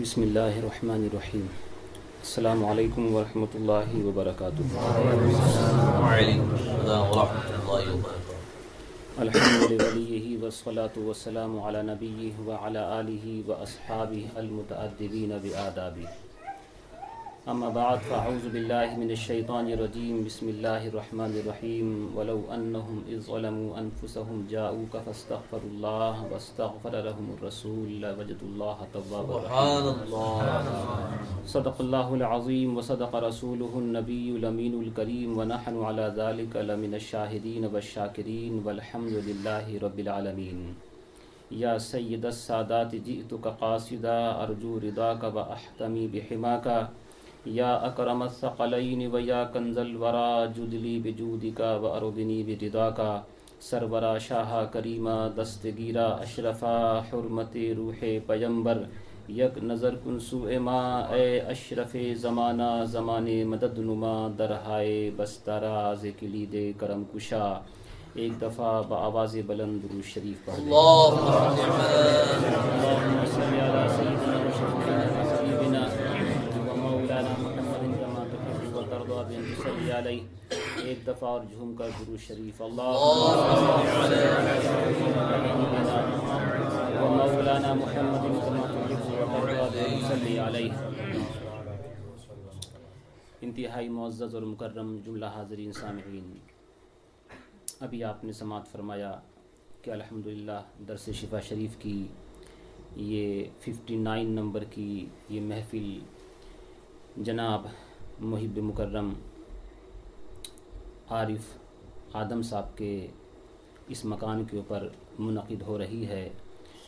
بسم اللہ الرحمن الرحیم۔ السلام علیکم ورحمۃ اللہ وبرکاتہ۔ الحمد للہ وسلاۃ وسلم علی نبی وعلی آلہ و اصحاب المتعدبین بآدابی اما بعد فاعوذ باللہ من الشیطان الرجیم بسم اللہ الرحمن الرحیم ولو انہم اذ ظلموا انفسهم جاؤوک فاستغفر اللہ واستغفر لهم الرسول لوجد اللہ توابا سبحان اللہ صدق اللہ العظیم وصدق رسوله النبی الامین الکریم ونحن على ذلك لمن الشاہدین والشاکرین والحمد للہ رب العالمین یا سید السادات جئتک قاصدا ارجو رضاک و احتمی بحماک یا اکرم الثقلین و یا کنز الورا جدلی بجودک و ارودنی برضاک سرورا شاہ کریمہ دستگیرہ اشرفا حرمت روح پیمبر یک نظر کن سوء ما اے اشرف زمانہ زمان مدد نما درہائے بستارا کلید کرم کشا۔ ایک دفعہ بآواز بلند درود شریف پڑھ اللهم صل اللهم صل على سيدنا وشفيعنا وحبيبنا تحب وترضى ایک دفعہ اور جھوم کر درود شریف۔ اللهم صل محمد كما تحب انتہائی معزز اور مکرم جملہ حاضرین سامعین، ابھی آپ نے سماعت فرمایا کہ الحمدللہ درس شفا شریف کی یہ ففٹی نائن نمبر کی یہ محفل جناب محب مکرم عارف آدم صاحب کے اس مکان کے اوپر منعقد ہو رہی ہے۔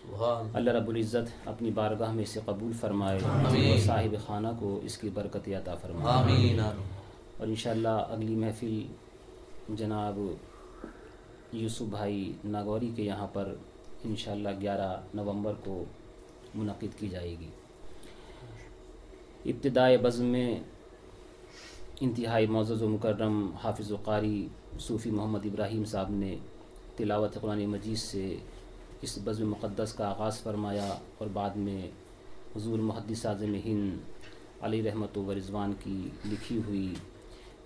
سبحان اللہ۔ رب العزت اپنی بارگاہ میں اسے قبول فرمائے۔ اور صاحب خانہ کو اس کی برکت عطا فرمائے۔ آمین۔ اور انشاءاللہ اگلی محفل جناب یوسف بھائی ناگوری کے یہاں پر انشاءاللہ گیارہ نومبر کو منعقد کی جائے گی۔ ابتدائے بزم میں انتہائی معزز و مکرم حافظ و قاری صوفی محمد ابراہیم صاحب نے تلاوت قرآن مجید سے اس بزم مقدس کا آغاز فرمایا اور بعد میں حضور محدث اعظم ہند علی رحمت و رضوان کی لکھی ہوئی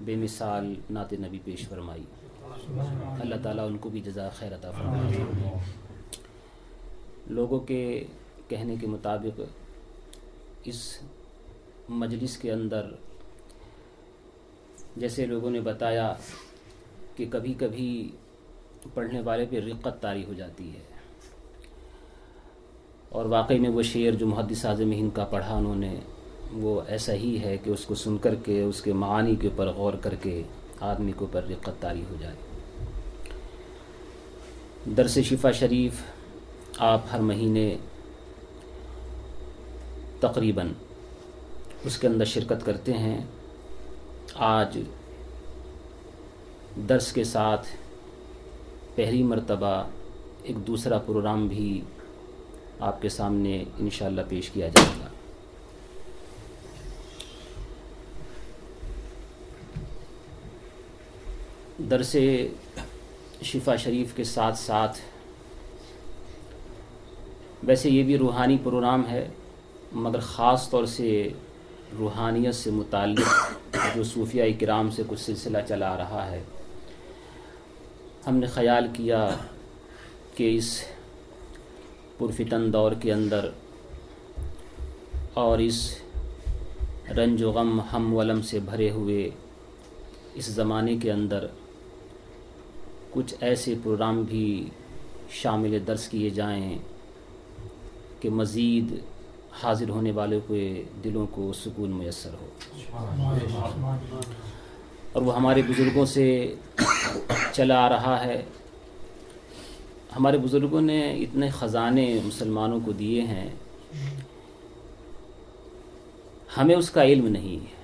بے مثال نعت نبی پیش فرمائی۔ اللہ تعالیٰ ان کو بھی جزا خیر عطا فرمائے۔ لوگوں کے کہنے کے مطابق اس مجلس کے اندر جیسے لوگوں نے بتایا کہ کبھی کبھی پڑھنے والے پہ رقت طاری ہو جاتی ہے۔ اور واقعی میں وہ شعر جو محدث اعظم ہند کا پڑھا انہوں نے، وہ ایسا ہی ہے کہ اس کو سن کر کے، اس کے معانی کے اوپر غور کر کے آدمی کے اوپر رقت طاری ہو جائے۔ درس شفا شریف آپ ہر مہینے تقریباً اس کے اندر شرکت کرتے ہیں۔ آج درس کے ساتھ پہلی مرتبہ ایک دوسرا پروگرام بھی آپ کے سامنے انشاءاللہ پیش کیا جائے گا۔ درس شفا شریف کے ساتھ ساتھ ویسے یہ بھی روحانی پروگرام ہے، مگر خاص طور سے روحانیت سے متعلق جو صوفیہ کرام سے کچھ سلسلہ چلا آ رہا ہے۔ ہم نے خیال کیا کہ اس پرفتن دور کے اندر اور اس رنج و غم ہم ولم سے بھرے ہوئے اس زمانے کے اندر کچھ ایسے پروگرام بھی شامل درس کیے جائیں کہ مزید حاضر ہونے والوں کے دلوں کو سکون میسر ہو۔ اور وہ ہمارے بزرگوں سے چلا آ رہا ہے۔ ہمارے بزرگوں نے اتنے خزانے مسلمانوں کو دیے ہیں۔ ہمیں اس کا علم نہیں ہے۔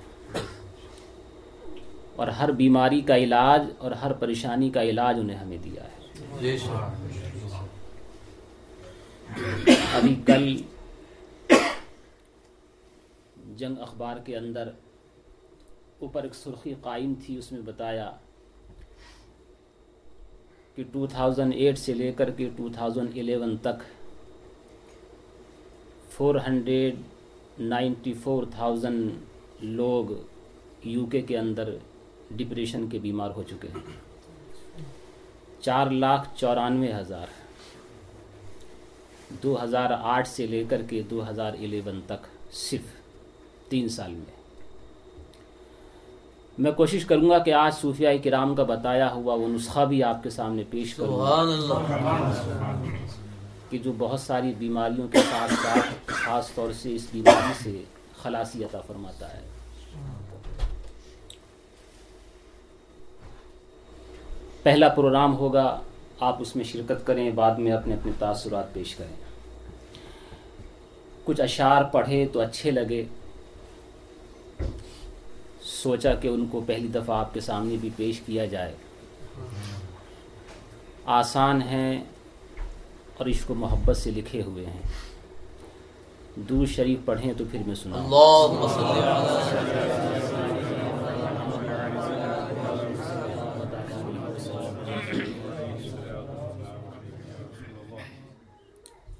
اور ہر بیماری کا علاج اور ہر پریشانی کا علاج انہیں ہمیں دیا ہے۔ شک ابھی کل جنگ اخبار کے اندر اوپر ایک سرخی قائم تھی، اس میں بتایا کہ 2008 سے لے کر کے 2011 تک 400 نائنٹی فور تھاؤزنڈ لوگ یو کے کے اندر ڈپریشن کے بیمار ہو چکے ہیں۔ چار لاکھ چورانوے ہزار۔ دو ہزار آٹھ سے لے کر کے دو ہزار الیون تک صرف تین سال میں۔ میں کوشش کروں گا کہ آج صوفیہ کرام کا بتایا ہوا وہ نسخہ بھی آپ کے سامنے پیش کروں۔ اللہ۔ کہ جو بہت ساری بیماریوں کے ساتھ ساتھ خاص طور سے اس بیماری سے خلاصی عطا فرماتا ہے۔ پہلا پروگرام ہوگا آپ اس میں شرکت کریں بعد میں اپنے اپنے تاثرات پیش کریں۔ کچھ اشعار پڑھے تو اچھے لگے۔ سوچا کہ ان کو پہلی دفعہ آپ کے سامنے بھی پیش کیا جائے۔ آسان ہیں اور عشق و محبت سے لکھے ہوئے ہیں۔ دور شریف پڑھیں تو پھر میں سنا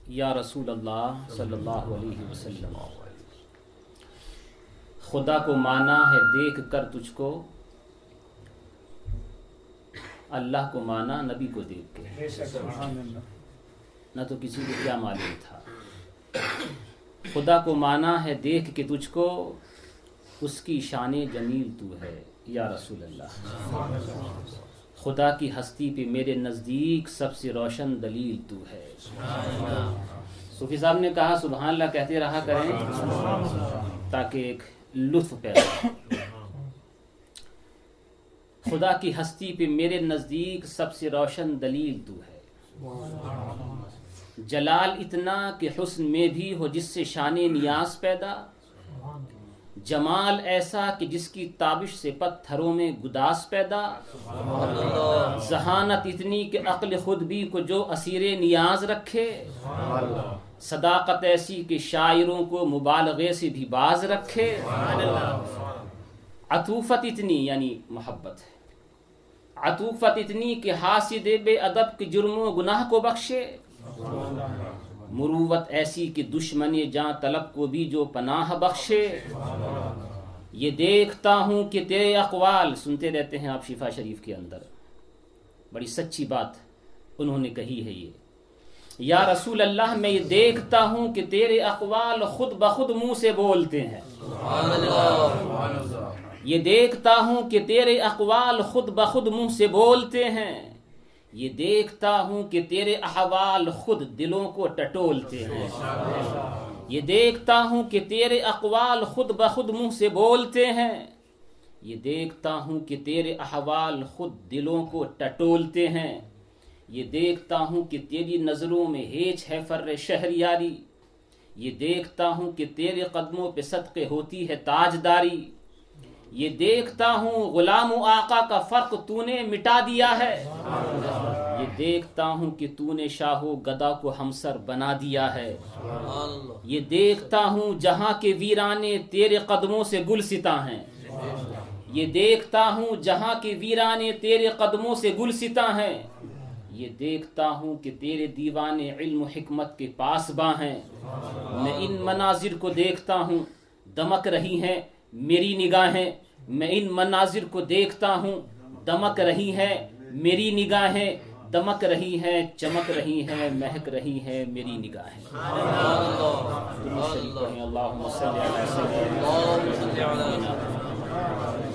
یا رسول اللہ صلی اللہ علیہ وسلم۔ خدا کو مانا ہے دیکھ کر تجھ کو اللہ کو مانا نبی کو دیکھ کے۔ نہ تو کسی کو کیا معلوم تھا۔ خدا کو مانا ہے دیکھ کے تجھ کو اس کی شان جمیل تو ہے یا رسول اللہ۔ خدا کی ہستی پہ میرے نزدیک سب سے روشن دلیل تو ہے۔ صوفی صاحب نے کہا سبحان اللہ کہتے رہا کریں۔ تاکہ ایک لطف پیدا خدا کی ہستی پہ میرے نزدیک سب سے روشن دلیل تو ہے۔ جلال اتنا کہ حسن میں بھی ہو جس سے شان نیاز پیدا۔ جمال ایسا کہ جس کی تابش سے پتھروں میں گداس پیدا، ذہانت اتنی کہ عقل خود بھی کو جو اسیر نیاز رکھے، صداقت ایسی کہ شاعروں کو مبالغے سے بھی باز رکھے۔ عطوفت اتنی یعنی محبت ہے۔ عطوفت اتنی کہ حاسد بے ادب کے جرم و گناہ کو بخشے۔ مروت ایسی کہ دشمن جاں طلب کو بھی جو پناہ بخشے۔ یہ دیکھتا ہوں کہ تیرے اقوال سنتے رہتے ہیں آپ شفا شریف کے اندر۔ بڑی سچی بات انہوں نے کہی ہے یہ۔ یا رسول اللہ میں یہ دیکھتا ہوں کہ تیرے اقوال خود بخود منہ سے بولتے ہیں۔ سبحان اللہ۔ یہ دیکھتا ہوں کہ تیرے اقوال خود بخود منہ سے بولتے ہیں۔ یہ دیکھتا ہوں کہ تیرے احوال خود دلوں کو ٹٹولتے ہیں۔ یہ دیکھتا ہوں کہ تیرے اقوال خود بخود منہ سے بولتے ہیں۔ یہ دیکھتا ہوں کہ تیرے احوال خود دلوں کو ٹٹولتے ہیں۔ یہ دیکھتا ہوں کہ تیری نظروں میں ہیچ ہے فر شہریاری۔ یہ دیکھتا ہوں کہ تیرے قدموں پہ صدقے ہوتی ہے تاجداری۔ یہ دیکھتا ہوں غلام و آقا کا فرق تو نے مٹا دیا ہے۔ یہ دیکھتا ہوں کہ تو نے شاہ و گدا کو ہمسر بنا دیا ہے۔ یہ دیکھتا ہوں جہاں کے ویرانے تیرے قدموں سے گلستا ہیں۔ یہ دیکھتا ہوں جہاں کے ویرانے تیرے قدموں سے گلستا ہیں۔ یہ دیکھتا ہوں کہ تیرے دیوانے علم و حکمت کے پاس باں ہیں۔ میں ان مناظر کو دیکھتا ہوں۔ دمک رہی ہیں، میری نگاہیں۔ میں ان مناظر کو دیکھتا ہوں۔ دمک رہی ہیں میری نگاہیں، دمک رہی ہیں چمک رہی ہیں مہک رہی ہیں میری نگاہیں۔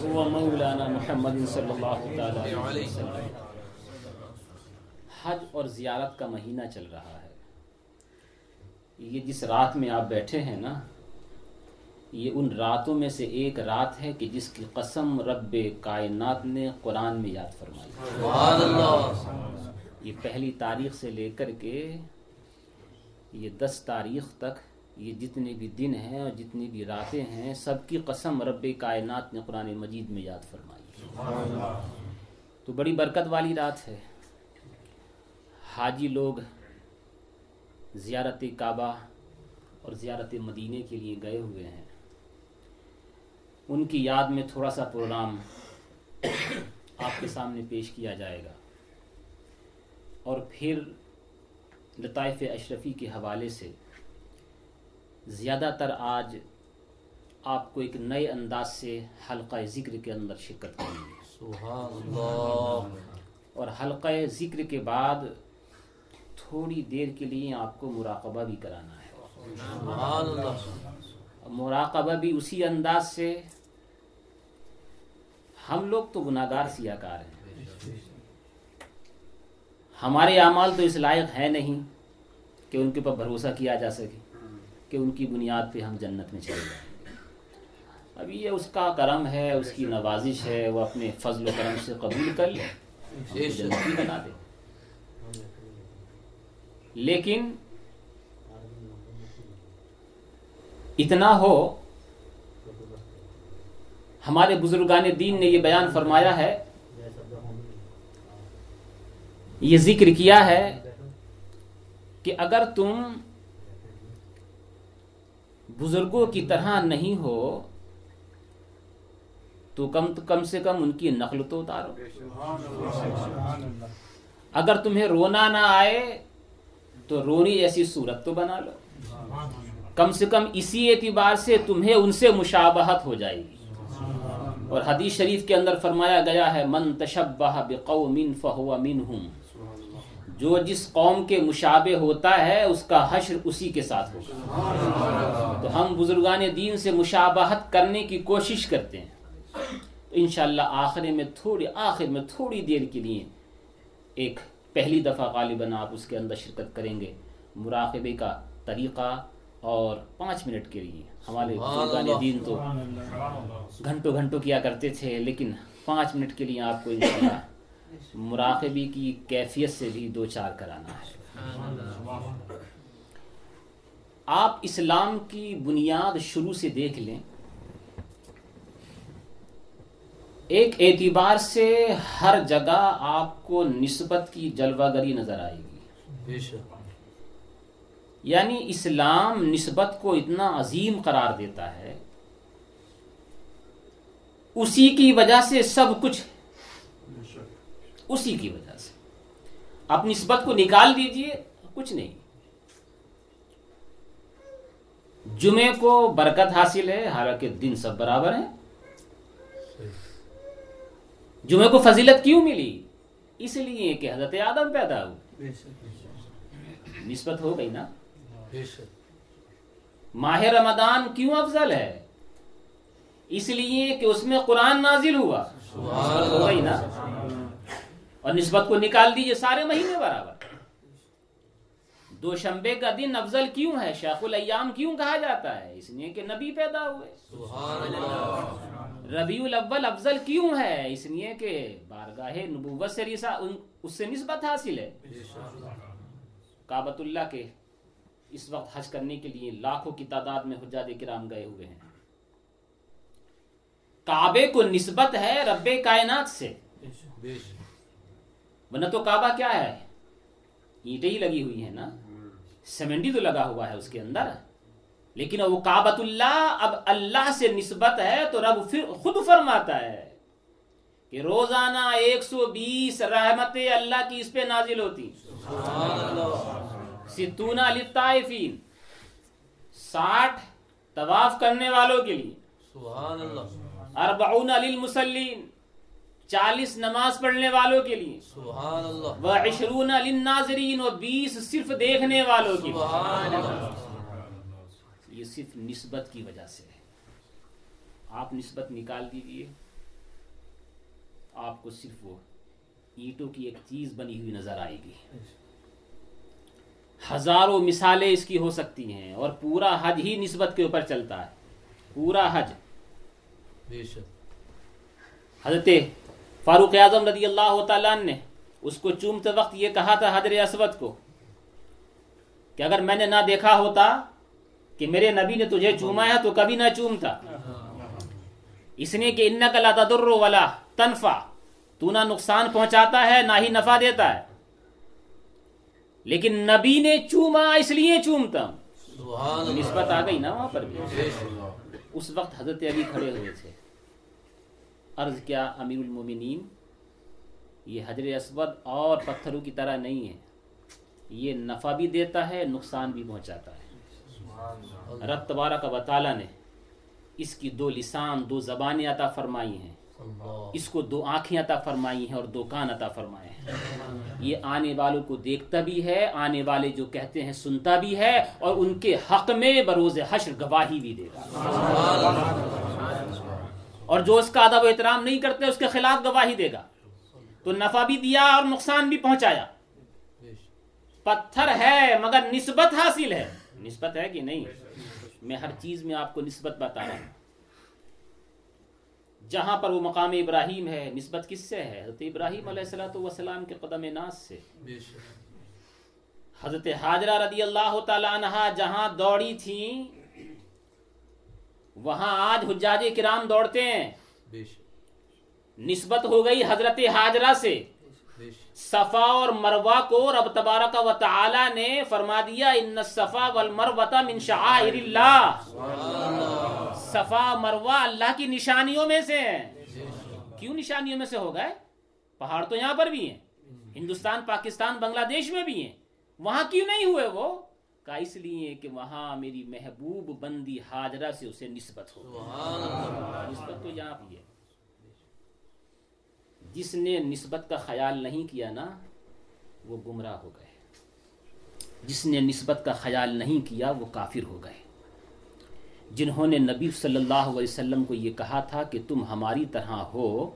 مولانا محمد صلی اللہ تعالی حج اور زیارت کا مہینہ چل رہا ہے۔ یہ جس رات میں آپ بیٹھے ہیں نا یہ ان راتوں میں سے ایک رات ہے کہ جس کی قسم رب کائنات نے قرآن میں یاد فرمائی۔ سبحان اللہ۔ یہ پہلی تاریخ سے لے کر کے یہ دس تاریخ تک یہ جتنے بھی دن ہیں اور جتنی بھی راتیں ہیں سب کی قسم رب کائنات نے قرآن مجید میں یاد فرمائی۔ تو بڑی برکت والی رات ہے۔ حاجی لوگ زیارت کعبہ اور زیارت مدینے کے لیے گئے ہوئے ہیں۔ ان کی یاد میں تھوڑا سا پروگرام آپ کے سامنے پیش کیا جائے گا۔ اور پھر لطائف اشرفی کے حوالے سے زیادہ تر آج آپ کو ایک نئے انداز سے حلقہ ذکر کے اندر شرکت کریں گے اور حلقہ ذکر کے بعد تھوڑی دیر کے لیے آپ کو مراقبہ بھی کرانا ہے۔ سبحان اللہ۔ مراقبہ بھی اسی انداز سے ہم لوگ تو گناہ گار سیاہ کار ہیں۔ ہمارے اعمال تو اس لائق ہے نہیں کہ ان کے اوپر بھروسہ کیا جا سکے کہ ان کی بنیاد پہ ہم جنت میں چلے جائیں۔ ابھی یہ اس کا کرم ہے، اس کی نوازش ہے، وہ اپنے فضل و کرم سے قبول کر لے۔ ہم بنا دے لیکن اتنا ہو، ہمارے بزرگان دین نے یہ بیان فرمایا ہے، یہ ذکر کیا ہے کہ اگر تم بزرگوں کی طرح نہیں ہو، تو کم کم سے کم ان کی نقل تو اتارو۔ اگر تمہیں رونا نہ آئے، تو رونی ایسی صورت تو بنا لو۔ کم سے کم اسی اعتبار سے تمہیں ان سے مشابہت ہو جائے گی۔ اور حدیث شریف کے اندر فرمایا گیا ہے، من تشبہ بقوم فہو منہم جو جس قوم کے مشابہ ہوتا ہے، اس کا حشر اسی کے ساتھ ہوگا۔ تو ہم بزرگان دین سے مشابہت کرنے کی کوشش کرتے ہیں۔ تو انشاءاللہ آخر میں تھوڑی، آخر میں تھوڑی دیر کے لیے ایک پہلی دفعہ غالباً آپ اس کے اندر شرکت کریں گے۔ مراقبے کا طریقہ اور پانچ منٹ کے لیے ہمارے بزرگان دین تو گھنٹوں گھنٹوں کیا کرتے تھے لیکن پانچ منٹ کے لیے آپ کو انشاءاللہ مراقبے کی کیفیت سے بھی دو چار کرانا ہے۔ آپ اسلام کی بنیاد شروع سے دیکھ لیں۔ ایک اعتبار سے ہر جگہ آپ کو نسبت کی جلوہ گری نظر آئے گی۔ بے شک۔ یعنی اسلام نسبت کو اتنا عظیم قرار دیتا ہے اسی کی وجہ سے سب کچھ اسی کی وجہ سے۔ آپ نسبت کو نکال دیجیے کچھ نہیں۔ جمعے کو برکت حاصل ہے حالانکہ دن سب برابر ہیں۔ جمعے کو فضیلت کیوں ملی؟ اس لیے کہ حضرت آدم پیدا ہوئے۔ نسبت ہو گئی نا۔ ماہ رمضان کیوں افضل ہے؟ اس لیے کہ اس میں قرآن نازل ہوا۔ نا۔ اور نسبت کو نکال دیجیے سارے مہینے برابر۔ دو شنبے کا دن افضل کیوں ہے؟ شیخ الایام کیوں کہا جاتا ہے؟ اس لیے کہ نبی پیدا ہوئے۔ ربیع الاول افضل کیوں ہے؟ اس لیے کہ بارگاہ نبوت سے اس سے نسبت حاصل ہے۔ کعبۃ اللہ کے اس وقت حج کرنے کے لیے لاکھوں کی تعداد میں حجاج کرام گئے ہوئے ہیں۔ کعبے کو نسبت ہے رب کائنات سے۔ ورنہ تو کعبہ کیا ہے؟ اینٹیں ہی لگی ہوئی ہیں نا۔ سیمنٹی تو لگا ہوا ہے اس کے اندر۔ لیکن وہ کعبۃ اللہ، اب اللہ سے نسبت ہے تو رب پھر خود فرماتا ہے کہ روزانہ ایک سو بیس رحمتیں اللہ کی اس پہ نازل ہوتی۔ سبحان اللہ۔ ستون للطائفین ساٹھ طواف کرنے والوں کے لیے۔ سبحان اللہ اربعون للمسلین چالیس نماز پڑھنے والوں کے لیے۔ سبحان اللہ و عشرون للناظرین و بیس صرف دیکھنے والوں کے لیے۔ سبحان اللہ یہ صرف نسبت کی وجہ سے ہے۔ آپ نسبت نکال دیجیے۔ آپ کو صرف وہ اینٹوں کی ایک چیز بنی ہوئی نظر آئے گی۔ ہزاروں مثالیں اس کی ہو سکتی ہیں اور پورا حج ہی نسبت کے اوپر چلتا ہے۔ پورا حج۔ حضرت فاروق اعظم رضی اللہ تعالیٰ نے اس کو چومتے وقت یہ کہا تھا حضر اسود کو کہ اگر میں نے نہ دیکھا ہوتا کہ میرے نبی نے تجھے چوما ہے تو کبھی نہ چومتا۔ اس نے کہ انک لا تضر ولا تنفع تو نہ نقصان پہنچاتا ہے نہ ہی نفع دیتا ہے۔ لیکن نبی نے چوما اس لیے چومتا۔ ہوں نسبت آ گئی نا وہاں پر بھی۔ بے شک اس وقت حضرت علی کھڑے ہوئے تھے۔ عرض کیا امیر المومنین یہ حجر اسود اور پتھروں کی طرح نہیں ہے۔ یہ نفع بھی دیتا ہے نقصان بھی پہنچاتا ہے۔ رب تبارک و تعالیٰ نے اس کی دو لسان دو زبانیں عطا فرمائی ہیں۔ اس کو دو آنکھیں عطا فرمائی ہیں اور دو کان عطا فرمائے ہیں۔ یہ آنے والوں کو دیکھتا بھی ہے آنے والے جو کہتے ہیں سنتا بھی ہے اور ان کے حق میں بروز حشر گواہی بھی دے گا۔ اور جو اس کا ادب و احترام نہیں کرتے اس کے خلاف گواہی دے گا۔ تو نفع بھی دیا اور نقصان بھی پہنچایا۔ پتھر ہے مگر نسبت حاصل ہے۔ نسبت ہے کہ نہیں؟ میں ہر چیز میں آپ کو نسبت بتا رہا ہوں۔ جہاں پر وہ مقام ابراہیم ہے نسبت کس سے ہے؟ حضرت ابراہیم علیہ السلام والسلام کے قدم ناز سے۔ حضرت حاجرہ رضی اللہ تعالی عنہ جہاں دوڑی تھیں وہاں آج حجاج کرام دوڑتے ہیں۔ نسبت ہو گئی حضرت حاجرہ سے۔ صفا اور مروہ کو رب تبارک و تعالی نے فرما دیا ان الصفا والمروہ من شعائر اللہ۔ صفا مروہ اللہ کی نشانیوں میں سے ہیں۔ کیوں نشانیوں میں سے ہو گئے؟ پہاڑ تو یہاں پر بھی ہیں۔ ہندوستان پاکستان بنگلہ دیش میں بھی ہیں۔ وہاں کیوں نہیں ہوئے وہ؟ کا اس لیے کہ وہاں میری محبوب بندی حاجرہ سے اسے نسبت ہو۔ نسبت تو یہاں بھی ہے۔ جس نے نسبت کا خیال نہیں کیا نا وہ گمراہ ہو گئے۔ جس نے نسبت کا خیال نہیں کیا وہ کافر ہو گئے۔ جنہوں نے نبی صلی اللہ علیہ وسلم کو یہ کہا تھا کہ تم ہماری طرح ہو،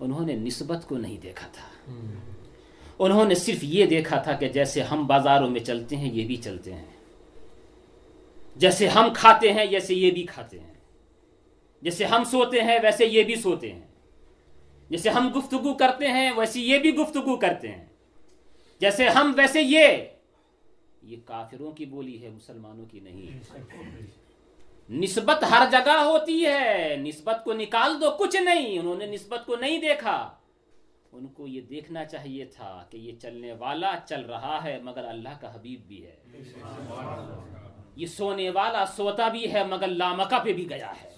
انہوں نے نسبت کو نہیں دیکھا تھا۔ انہوں نے صرف یہ دیکھا تھا کہ جیسے ہم بازاروں میں چلتے ہیں، یہ بھی چلتے ہیں۔ جیسے ہم کھاتے ہیں، جیسے یہ بھی کھاتے ہیں۔ جیسے ہم سوتے ہیں، ویسے یہ بھی سوتے ہیں۔ جیسے ہم گفتگو کرتے ہیں، ویسے یہ بھی گفتگو کرتے ہیں۔ جیسے ہم، ویسے یہ۔ یہ کافروں کی بولی ہے، مسلمانوں کی نہیں۔ نسبت ہر جگہ ہوتی ہے۔ نسبت کو نکال دو، کچھ نہیں۔ انہوں نے نسبت کو نہیں دیکھا۔ ان کو یہ دیکھنا چاہیے تھا کہ یہ چلنے والا چل رہا ہے، مگر اللہ کا حبیب بھی ہے۔ یہ سونے والا سوتا بھی ہے، مگر لامکا پہ بھی گیا ہے۔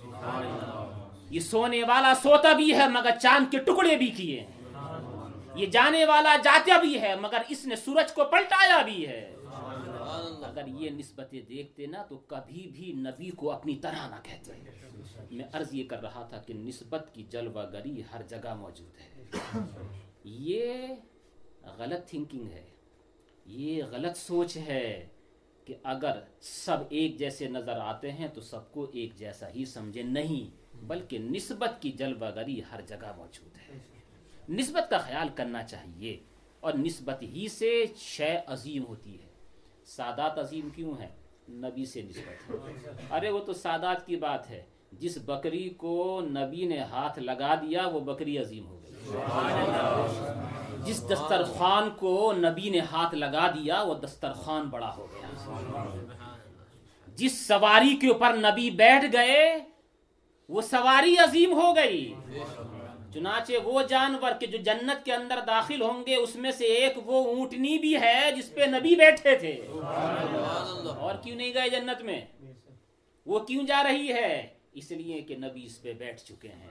یہ سونے والا سوتا بھی ہے، مگر چاند کے ٹکڑے بھی کیے۔ ہیں یہ جانے والا جاتا بھی ہے، مگر اس نے سورج کو پلٹایا بھی ہے۔ اگر یہ نسبتیں دیکھتے نا تو کبھی بھی نبی کو اپنی طرح نہ کہتے۔ میں عرض یہ کر رہا تھا کہ نسبت کی جلوہ گری ہر جگہ موجود ہے۔ یہ غلط تھنکنگ ہے۔ یہ غلط سوچ ہے کہ اگر سب ایک جیسے نظر آتے ہیں تو سب کو ایک جیسا ہی سمجھے۔ نہیں، بلکہ نسبت کی جلوہ گری ہر جگہ موجود ہے۔ نسبت کا خیال کرنا چاہیے اور نسبت ہی سے شے عظیم ہوتی ہے۔ سادات عظیم کیوں ہے نبی سے نسبت ہے۔ ارے وہ تو سادات کی بات ہے۔ جس بکری کو نبی نے ہاتھ لگا دیا، وہ بکری عظیم ہو گئی۔ جس دسترخوان کو نبی نے ہاتھ لگا دیا، وہ دسترخوان بڑا ہو گیا۔ جس سواری کے اوپر نبی بیٹھ گئے، وہ سواری عظیم ہو گئی۔ چنانچہ وہ جانور کے جو جنت کے اندر داخل ہوں گے، اس میں سے ایک وہ اونٹنی بھی ہے جس پہ نبی بیٹھے تھے۔ اور کیوں نہیں گئے جنت میں؟ وہ کیوں جا رہی ہے؟ اس لیے کہ نبی اس پہ بیٹھ چکے ہیں۔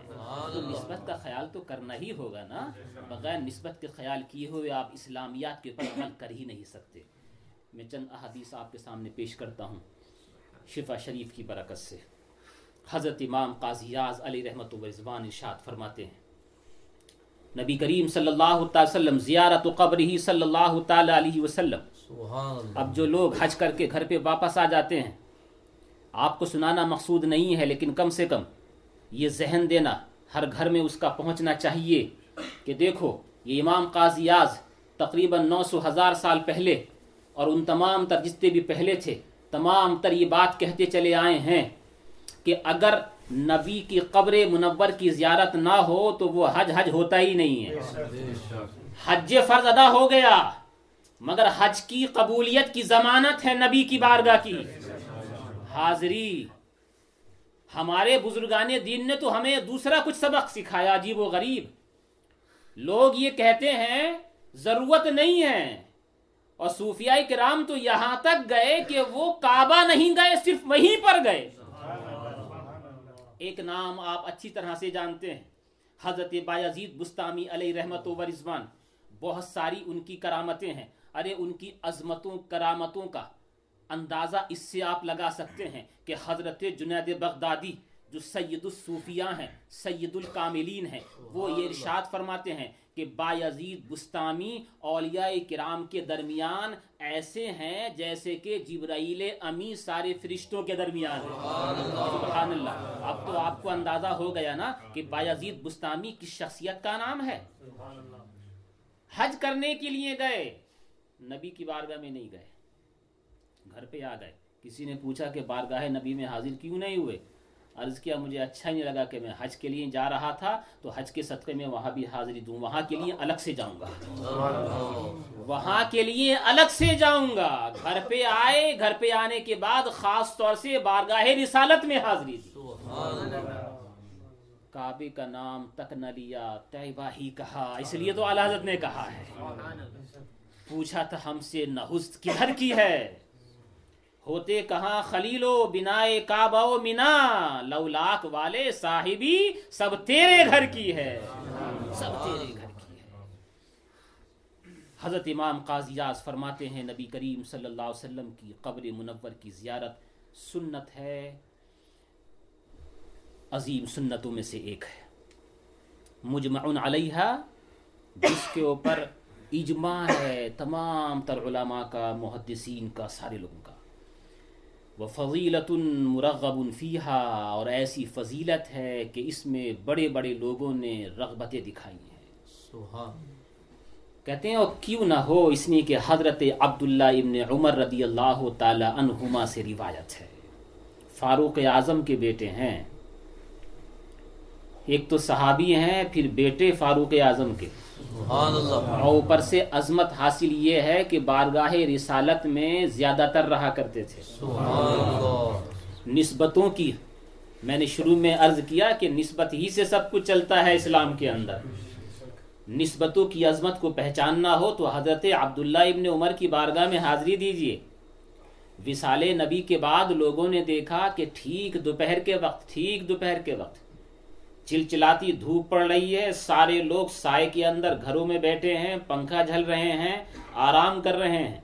تو نسبت کا خیال تو کرنا ہی ہوگا نا۔ بغیر نسبت کے خیال کیے ہوئے آپ اسلامیات کے اوپر عمل کر ہی نہیں سکتے۔ میں چند احادیث آپ کے سامنے پیش کرتا ہوں۔ شفا شریف کی برکت سے۔ حضرت امام قاضی علی رحمت و رضوان ارشاد فرماتے ہیں۔ نبی کریم صلی اللہ تعالی وسلم زیارت و قبر ہی صلی اللہ تعالی علیہ وسلم۔ سبحان اب جو لوگ حج کر کے گھر پہ واپس آ جاتے ہیں آپ کو سنانا مقصود نہیں ہے لیکن کم سے کم یہ ذہن دینا ہر گھر میں اس کا پہنچنا چاہیے کہ دیکھو یہ امام قاضی اعظ تقریباً نو سو ہزار سال پہلے اور ان تمام تر جتنے بھی پہلے تھے تمام تر یہ بات کہتے چلے آئے ہیں کہ اگر نبی کی قبر منور کی زیارت نہ ہو تو وہ حج حج ہوتا ہی نہیں ہے۔ حج فرض ادا ہو گیا مگر حج کی قبولیت کی ضمانت ہے نبی کی بارگاہ کی۔ حاضری ہمارے بزرگان دین نے تو ہمیں دوسرا کچھ سبق سکھایا عجیب و غریب۔ لوگ یہ کہتے ہیں ضرورت نہیں ہے۔ اور صوفیاء کرام تو یہاں تک گئے کہ وہ کعبہ نہیں گئے صرف وہیں پر گئے۔ ایک نام آپ اچھی طرح سے جانتے ہیں۔ حضرت بایزید بستامی علیہ رحمت و رضوان، بہت ساری ان کی کرامتیں ہیں۔ ارے، ان کی عظمتوں، کرامتوں کا اندازہ اس سے آپ لگا سکتے ہیں کہ حضرت جنید بغدادی جو سید الصوفیہ ہیں، سید الکاملین ہیں، وہ یہ ارشاد فرماتے ہیں کہ بایزید بستامی اولیاء کرام کے درمیان ایسے ہیں جیسے کہ جبرائیل امی سارے فرشتوں کے درمیان ہیں۔ سبحان اللہ۔ اب تو آپ کو اندازہ ہو گیا نا کہ بایزید بستامی کس شخصیت کا نام ہے۔ حج کرنے کے لیے گئے۔ نبی کی بارگاہ میں نہیں گئے۔ گھر پہ آ گئے۔ کسی نے پوچھا کہ بارگاہ نبی میں حاضر کیوں نہیں ہوئے؟ عرض کیا مجھے اچھا نہیں لگا کہ میں حج کے لیے جا رہا تھا، تو حج کے صدقے میں وہاں بھی حاضری دوں، وہاں کے لیے الگ سے جاؤں گا۔ وہاں کے لیے الگ سے جاؤں گا۔ گھر پہ آئے، گھر پہ آنے کے بعد خاص طور سے بارگاہ رسالت میں حاضری دی۔ کعبے کا نام تک نہ لیا، طیبہ ہی کہا۔ اس لیے تو اعلی حضرت نے کہا ہے۔ پوچھا تھا ہم سے نہست کدھر کی ہے؟ ہوتے کہاں خلیلو بنائے کعبہ و منا لولاک والے صاحبی سب تیرے گھر کی ہے۔ سب تیرے گھر کی ہے۔ حضرت امام قاضیاز فرماتے ہیں، نبی کریم صلی اللہ علیہ وسلم کی قبر منور کی زیارت سنت ہے۔ عظیم سنتوں میں سے ایک ہے۔ مجمع علیہ جس کے اوپر اجماع ہے۔ تمام تر علماء کا، محدثین کا، سارے لوگوں وہ فضیلت مرغب فیحا اور ایسی فضیلت ہے کہ اس میں بڑے بڑے لوگوں نے رغبتیں دکھائی ہیں۔ سبحان کہتے ہیں اور کیوں نہ ہو اس لیے کہ حضرت عبداللہ ابن عمر رضی اللہ تعالی عنہما سے روایت ہے۔ فاروق اعظم کے بیٹے ہیں۔ ایک تو صحابی ہیں پھر بیٹے فاروق اعظم کے۔ اور اوپر سے عظمت حاصل یہ ہے کہ بارگاہ رسالت میں زیادہ تر رہا کرتے تھے۔ نسبتوں کی میں نے شروع میں عرض کیا کہ نسبت ہی سے سب کچھ چلتا ہے اسلام کے اندر۔ نسبتوں کی عظمت کو پہچاننا ہو تو حضرت عبداللہ ابن عمر کی بارگاہ میں حاضری دیجیے وصال نبی کے بعد لوگوں نے دیکھا کہ ٹھیک دوپہر کے وقت ٹھیک دوپہر کے وقت۔ چلچلاتی دھوپ پڑ رہی ہے۔ سارے لوگ سائے کے اندر گھروں میں بیٹھے ہیں، پنکھا جھل رہے ہیں، آرام کر رہے ہیں۔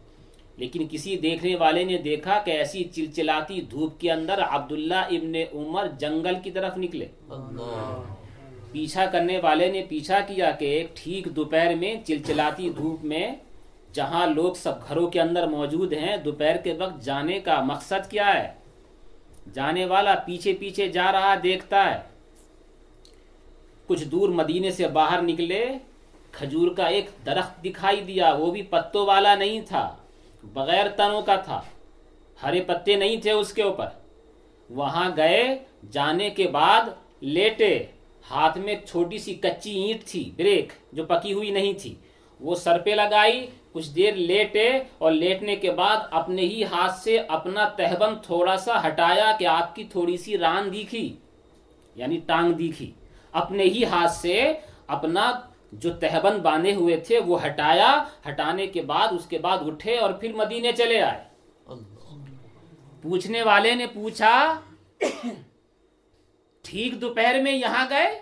لیکن کسی دیکھنے والے نے دیکھا کہ ایسی چلچلاتی دھوپ کے اندر عبداللہ ابن عمر جنگل کی طرف نکلے۔ پیچھا کرنے والے نے پیچھا کیا کہ ایک ٹھیک دوپہر میں چلچلاتی دھوپ میں جہاں لوگ سب گھروں کے اندر موجود ہیں، دوپہر کے وقت جانے کا مقصد کیا ہے؟ جانے والا پیچھے پیچھے جا رہا دیکھتا ہے۔ کچھ دور مدینے سے باہر نکلے، کھجور کا ایک درخت دکھائی دیا، وہ بھی پتوں والا نہیں تھا، بغیر تنوں کا تھا، ہرے پتے نہیں تھے اس کے اوپر۔ وہاں گئے، جانے کے بعد لیٹے، ہاتھ میں ایک چھوٹی سی کچی اینٹ تھی، بریک، جو پکی ہوئی نہیں تھی۔ وہ سر پہ لگائی، کچھ دیر لیٹے اور لیٹنے کے بعد اپنے ہی ہاتھ سے اپنا تہبند تھوڑا سا ہٹایا کہ آپ کی تھوڑی سی ران دیکھی یعنی ٹانگ دیکھی۔ اپنے ہی ہاتھ سے اپنا جو تہبند باندھے ہوئے تھے، وہ ہٹایا۔ ہٹانے کے بعد، اس کے بعد اٹھے اور پھر مدینے چلے آئے۔ پوچھنے والے نے پوچھا، ٹھیک دوپہر میں یہاں گئے؟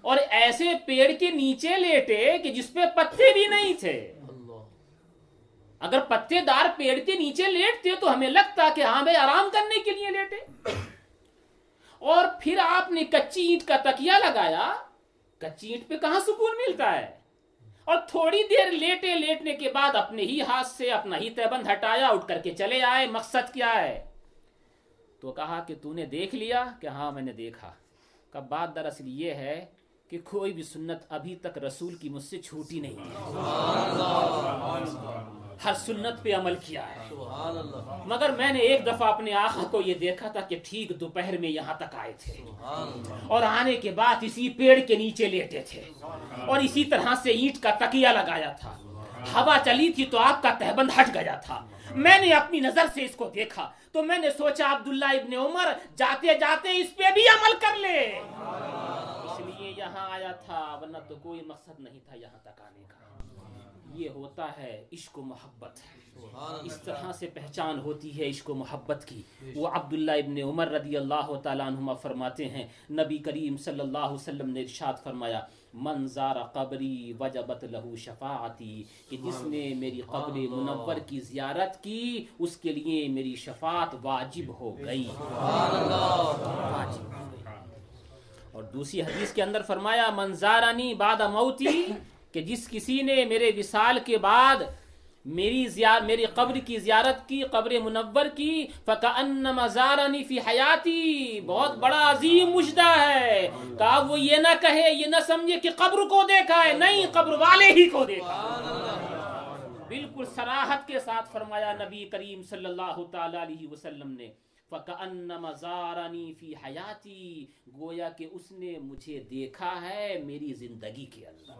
اور ایسے پیڑ کے نیچے لیٹے کہ جس پہ پتے بھی نہیں تھے۔ اگر پتے دار پیڑ کے نیچے لیٹتے تو ہمیں لگتا کہ ہاں بھائی، آرام کرنے کے لیے لیٹے۔ اور پھر آپ نے کچی اینٹ کا تکیا لگایا۔ کچی اینٹ پہ کہاں سکون ملتا ہے؟ اور تھوڑی دیر لیٹے لیٹنے کے بعد اپنے ہی ہاتھ سے اپنا ہی تہبند ہٹایا، اٹھ کر کے چلے آئے۔ مقصد کیا ہے؟ تو کہا کہ تو نے دیکھ لیا کہ ہاں میں نے دیکھا۔ کا بات دراصل یہ ہے کہ کوئی بھی سنت ابھی تک رسول کی مجھ سے چھوٹی نہیں ہے۔ ہر سنت پہ عمل کیا ہے۔ مگر میں نے ایک دفعہ اپنے آقا کو یہ دیکھا تھا کہ ٹھیک دوپہر میں یہاں تک آئے تھے۔ اور آنے کے بعد اسی پیڑ کے نیچے لیٹے تھے۔ اور اسی طرح سے اینٹ کا تکیا لگایا تھا۔ ہوا چلی تھی تو آپ کا تہبند ہٹ گیا تھا۔ میں نے اپنی نظر سے اس کو دیکھا۔ تو میں نے سوچا عبداللہ ابن عمر جاتے جاتے اس پہ بھی عمل کر لے۔ اس لیے یہاں آیا تھا ورنہ تو کوئی مقصد نہیں تھا یہاں تک آنے کا۔ یہ ہوتا ہے عشق و محبت۔ اس طرح سے پہچان ہوتی ہے عشق و محبت کی۔ وہ عبداللہ ابن عمر رضی اللہ تعالیٰ عنہما فرماتے ہیں نبی کریم صلی اللہ علیہ وسلم نے ارشاد فرمایا من زار قبری وجبت لہو شفاعتی کہ جس نے میری قبر منور کی زیارت کی اس کے لیے میری شفاعت واجب ہو گئی۔ واجب ہو گئی۔ اور دوسری حدیث کے اندر فرمایا منظارانی بعد موتی کہ جس کسی نے میرے وصال کے بعد میری زیار میری قبر کی زیارت کی، قبر منور کی فکأنما زارنی فی حیاتی بہت بڑا عظیم مجدہ ہے۔ کہا وہ یہ نہ کہے، یہ نہ سمجھے کہ قبر کو دیکھا ہے، نہیں، قبر والے ہی کو دیکھا بالکل سراحت کے ساتھ فرمایا نبی کریم صلی اللہ تعالی علیہ وسلم نے۔ فَكَأَنَّمَا زَارَنِي فِي حَيَاتِي گویا کہ اس نے مجھے دیکھا ہے میری زندگی کے اندر۔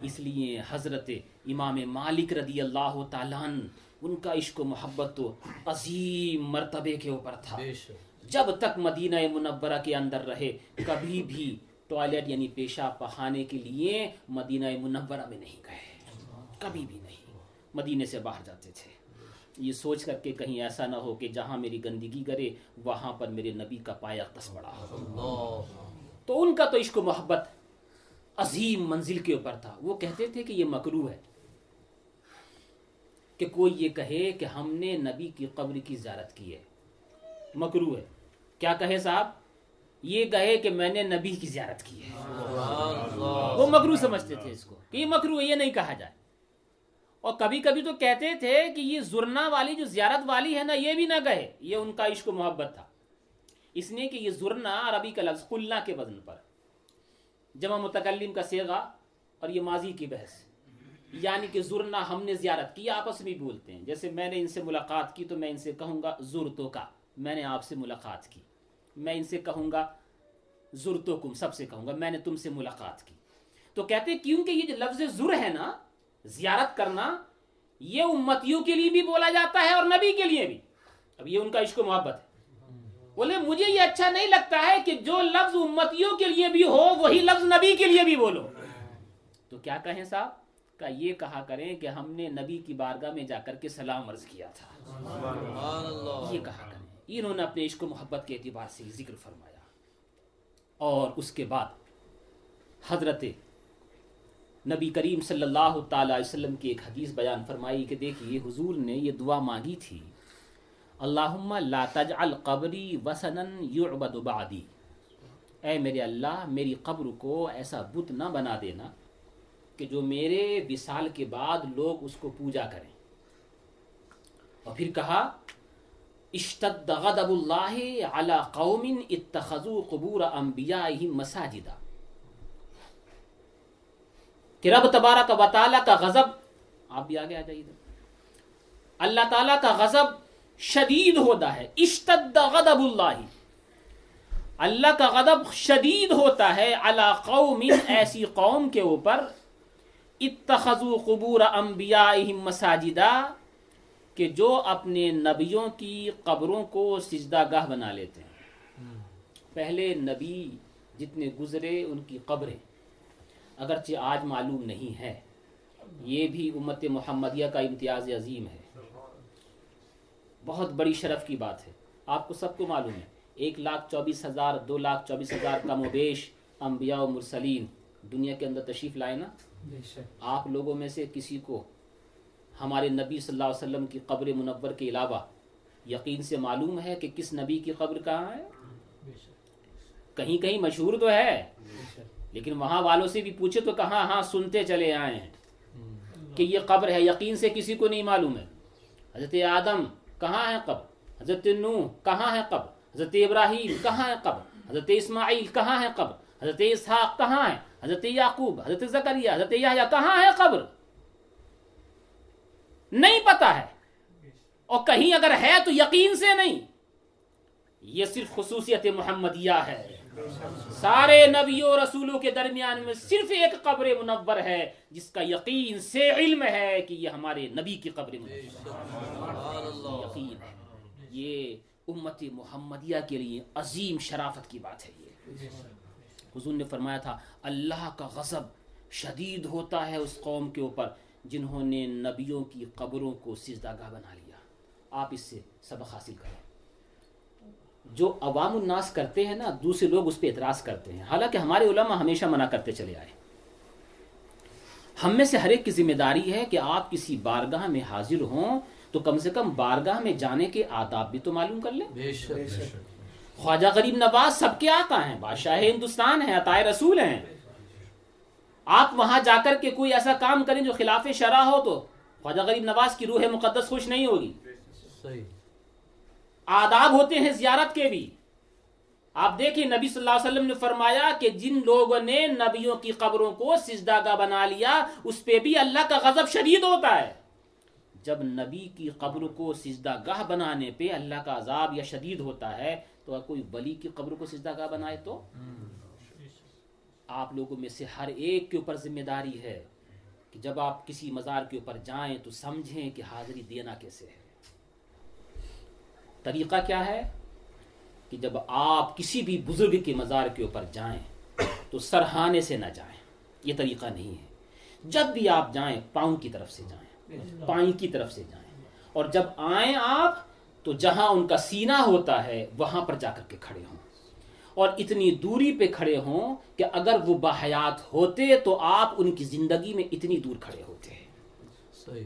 اس لیے حضرت امام مالک رضی اللہ تعالیٰ ان کا عشق و محبت تو عظیم مرتبے کے اوپر تھا۔ جب تک مدینہ منورہ کے اندر رہے کبھی بھی ٹوائلٹ یعنی پیشاب پہانے کے لیے مدینہ منورہ میں نہیں گئے۔ کبھی بھی نہیں۔ مدینے سے باہر جاتے تھے۔ یہ سوچ کر کے کہیں ایسا نہ ہو کہ جہاں میری گندگی کرے وہاں پر میرے نبی کا پایا ہو اللہ تو ان کا تو عشق و محبت عظیم منزل کے اوپر تھا۔ وہ کہتے تھے کہ یہ مکرو ہے کہ کوئی یہ کہے کہ ہم نے نبی کی قبر کی زیارت کی ہے۔ مکرو ہے۔ کیا کہے صاحب؟ یہ کہے کہ میں نے نبی کی زیارت کی ہے۔ وہ مکرو سمجھتے تھے اس کو کہ یہ مکرو ہے یہ نہیں کہا جائے۔ اور کبھی کبھی تو کہتے تھے کہ یہ زرنا والی جو زیارت والی ہے نا، یہ بھی نہ کہے یہ ان کا عشق و محبت تھا۔ اس لیے کہ یہ زرنا عربی کا لفظ قلنا کے وزن پر جمع متکلم کا سیغا اور یہ ماضی کی بحث۔ یعنی کہ زرنا ہم نے زیارت کی، آپس میں بولتے ہیں۔ جیسے میں نے ان سے ملاقات کی تو میں ان سے کہوں گا زرتوں کا۔ میں نے آپ سے ملاقات کی۔ میں ان سے کہوں گا زرتوں کم، سب سے کہوں گا میں نے تم سے ملاقات کی۔ تو کہتے کیونکہ یہ جو لفظ زر ہے نا زیارت کرنا یہ امتیوں کے لیے بھی بولا جاتا ہے اور نبی کے لیے بھی۔ اب یہ ان کا عشق و محبت ہے۔ بولے مجھے یہ اچھا نہیں لگتا ہے کہ جو لفظ امتیوں کے لیے بھی ہو وہی لفظ نبی کے لیے بھی بولو۔ تو کیا کہیں صاحب؟ کا یہ کہا کریں کہ ہم نے نبی کی بارگاہ میں جا کر کے سلام عرض کیا تھا۔ یہ کہا کریں۔ انہوں نے اپنے عشق و محبت کے اعتبار سے ذکر فرمایا۔ اور اس کے بعد حضرت نبی کریم صلی اللہ تعالی علیہ وسلم کی ایک حدیث بیان فرمائی کہ دیکھیے حضور نے یہ دعا مانگی تھی۔ اللہم لا تجعل قبری وسنا یعبد بعدی۔ اے میرے اللہ، میری قبر کو ایسا بت نہ بنا دینا کہ جو میرے وصال کے بعد لوگ اس کو پوجا کریں۔ اور پھر کہا، اشتد غضب اللہ علی قوم اتخذوا قبور انبیائہم مساجدہ۔ کہ رب تبارک و تعالیٰ کا غضب، آپ بھی آگے آ جائیے اللہ تعالیٰ کا غضب شدید ہوتا ہے، اشتد غضب اللہ۔ اللہ کا غضب شدید ہوتا ہے علی قوم، ایسی قوم کے اوپر۔ اتخذوا قبور انبیائہم مساجدہ، کہ جو اپنے نبیوں کی قبروں کو سجدہ گاہ بنا لیتے ہیں۔ پہلے نبی جتنے گزرے، ان کی قبریں۔ اگرچہ آج معلوم نہیں ہے یہ بھی امت محمدیہ کا امتیاز عظیم ہے۔ بہت بڑی شرف کی بات ہے۔ آپ کو سب کو معلوم ہے ایک لاکھ چوبیس ہزار دو لاکھ چوبیس ہزار کم و بیش انبیاء و مرسلین دنیا کے اندر تشریف لائے نا؟ آپ لوگوں میں سے کسی کو ہمارے نبی صلی اللہ علیہ وسلم کی قبر منور کے علاوہ یقین سے معلوم ہے کہ کس نبی کی قبر کہاں ہے؟ کہیں کہیں مشہور تو ہے۔ لیکن وہاں والوں سے بھی پوچھے تو کہاں ہاں سنتے چلے آئے ہیں کہ یہ قبر ہے، یقین سے کسی کو نہیں معلوم ہے۔ حضرت آدم کہاں ہے قبر؟ حضرت نوح کہاں ہے قبر؟ حضرت ابراہیم کہاں ہے قبر؟ حضرت اسماعیل کہاں ہے قبر؟ حضرت اسحاق کہاں ہے حضرت یعقوب، حضرت زکریہ حضرت یحییٰ کہاں ہے قبر؟ نہیں پتا ہے۔ اور کہیں اگر ہے تو یقین سے نہیں۔ یہ صرف خصوصیت محمدیہ ہے۔ سارے نبیوں رسولوں کے درمیان میں صرف ایک قبر منور ہے جس کا یقین سے علم ہے کہ یہ ہمارے نبی کی قبر منور یقین ہے۔ یہ امت محمدیہ کے لیے عظیم شرافت کی بات ہے یہ۔ حضور نے فرمایا تھا اللہ کا غضب شدید ہوتا ہے اس قوم کے اوپر جنہوں نے نبیوں کی قبروں کو سجدہ گاہ بنا لیا۔ آپ اس سے سبق حاصل کریں۔ جو عوام الناس کرتے ہیں نا دوسرے لوگ اس پہ اعتراض کرتے ہیں۔ حالانکہ ہمارے علماء ہمیشہ منع کرتے چلے آئے۔ ہم میں سے ہر ایک کی ذمہ داری ہے کہ آپ کسی بارگاہ میں حاضر ہوں تو کم سے کم بارگاہ میں جانے کے آداب بھی تو معلوم کر لیں۔ بے شک بے شک۔ خواجہ غریب نواز سب کے آقا ہیں بادشاہ ہندوستان ہیں عطائے رسول ہیں۔ آپ وہاں جا کر کے کوئی ایسا کام کریں جو خلاف شرع ہو تو خواجہ غریب نواز کی روح مقدس خوش نہیں ہوگی۔ صحیح۔ آداب ہوتے ہیں زیارت کے بھی۔ آپ دیکھیں نبی صلی اللہ علیہ وسلم نے فرمایا کہ جن لوگوں نے نبیوں کی قبروں کو سجدہ گاہ بنا لیا، اس پہ بھی اللہ کا غضب شدید ہوتا ہے۔ جب نبی کی قبر کو سجدہ گاہ بنانے پہ اللہ کا عذاب یا شدید ہوتا ہے، تو اگر کوئی ولی کی قبر کو سجدہ گاہ بنائے تو؟ آپ لوگوں میں سے ہر ایک کے اوپر ذمہ داری ہے کہ جب آپ کسی مزار کے اوپر جائیں تو سمجھیں کہ حاضری دینا کیسے ہے۔ طریقہ کیا ہے کہ جب آپ کسی بھی بزرگ کے مزار کے اوپر جائیں تو سرہانے سے نہ جائیں یہ طریقہ نہیں ہے۔ جب بھی آپ جائیں پاؤں کی طرف سے جائیں پائیں کی طرف سے جائیں۔ اور جب آئیں آپ تو جہاں ان کا سینہ ہوتا ہے وہاں پر جا کر کے کھڑے ہوں۔ اور اتنی دوری پہ کھڑے ہوں کہ اگر وہ باحیات ہوتے تو آپ ان کی زندگی میں اتنی دور کھڑے ہوتے۔ صحیح۔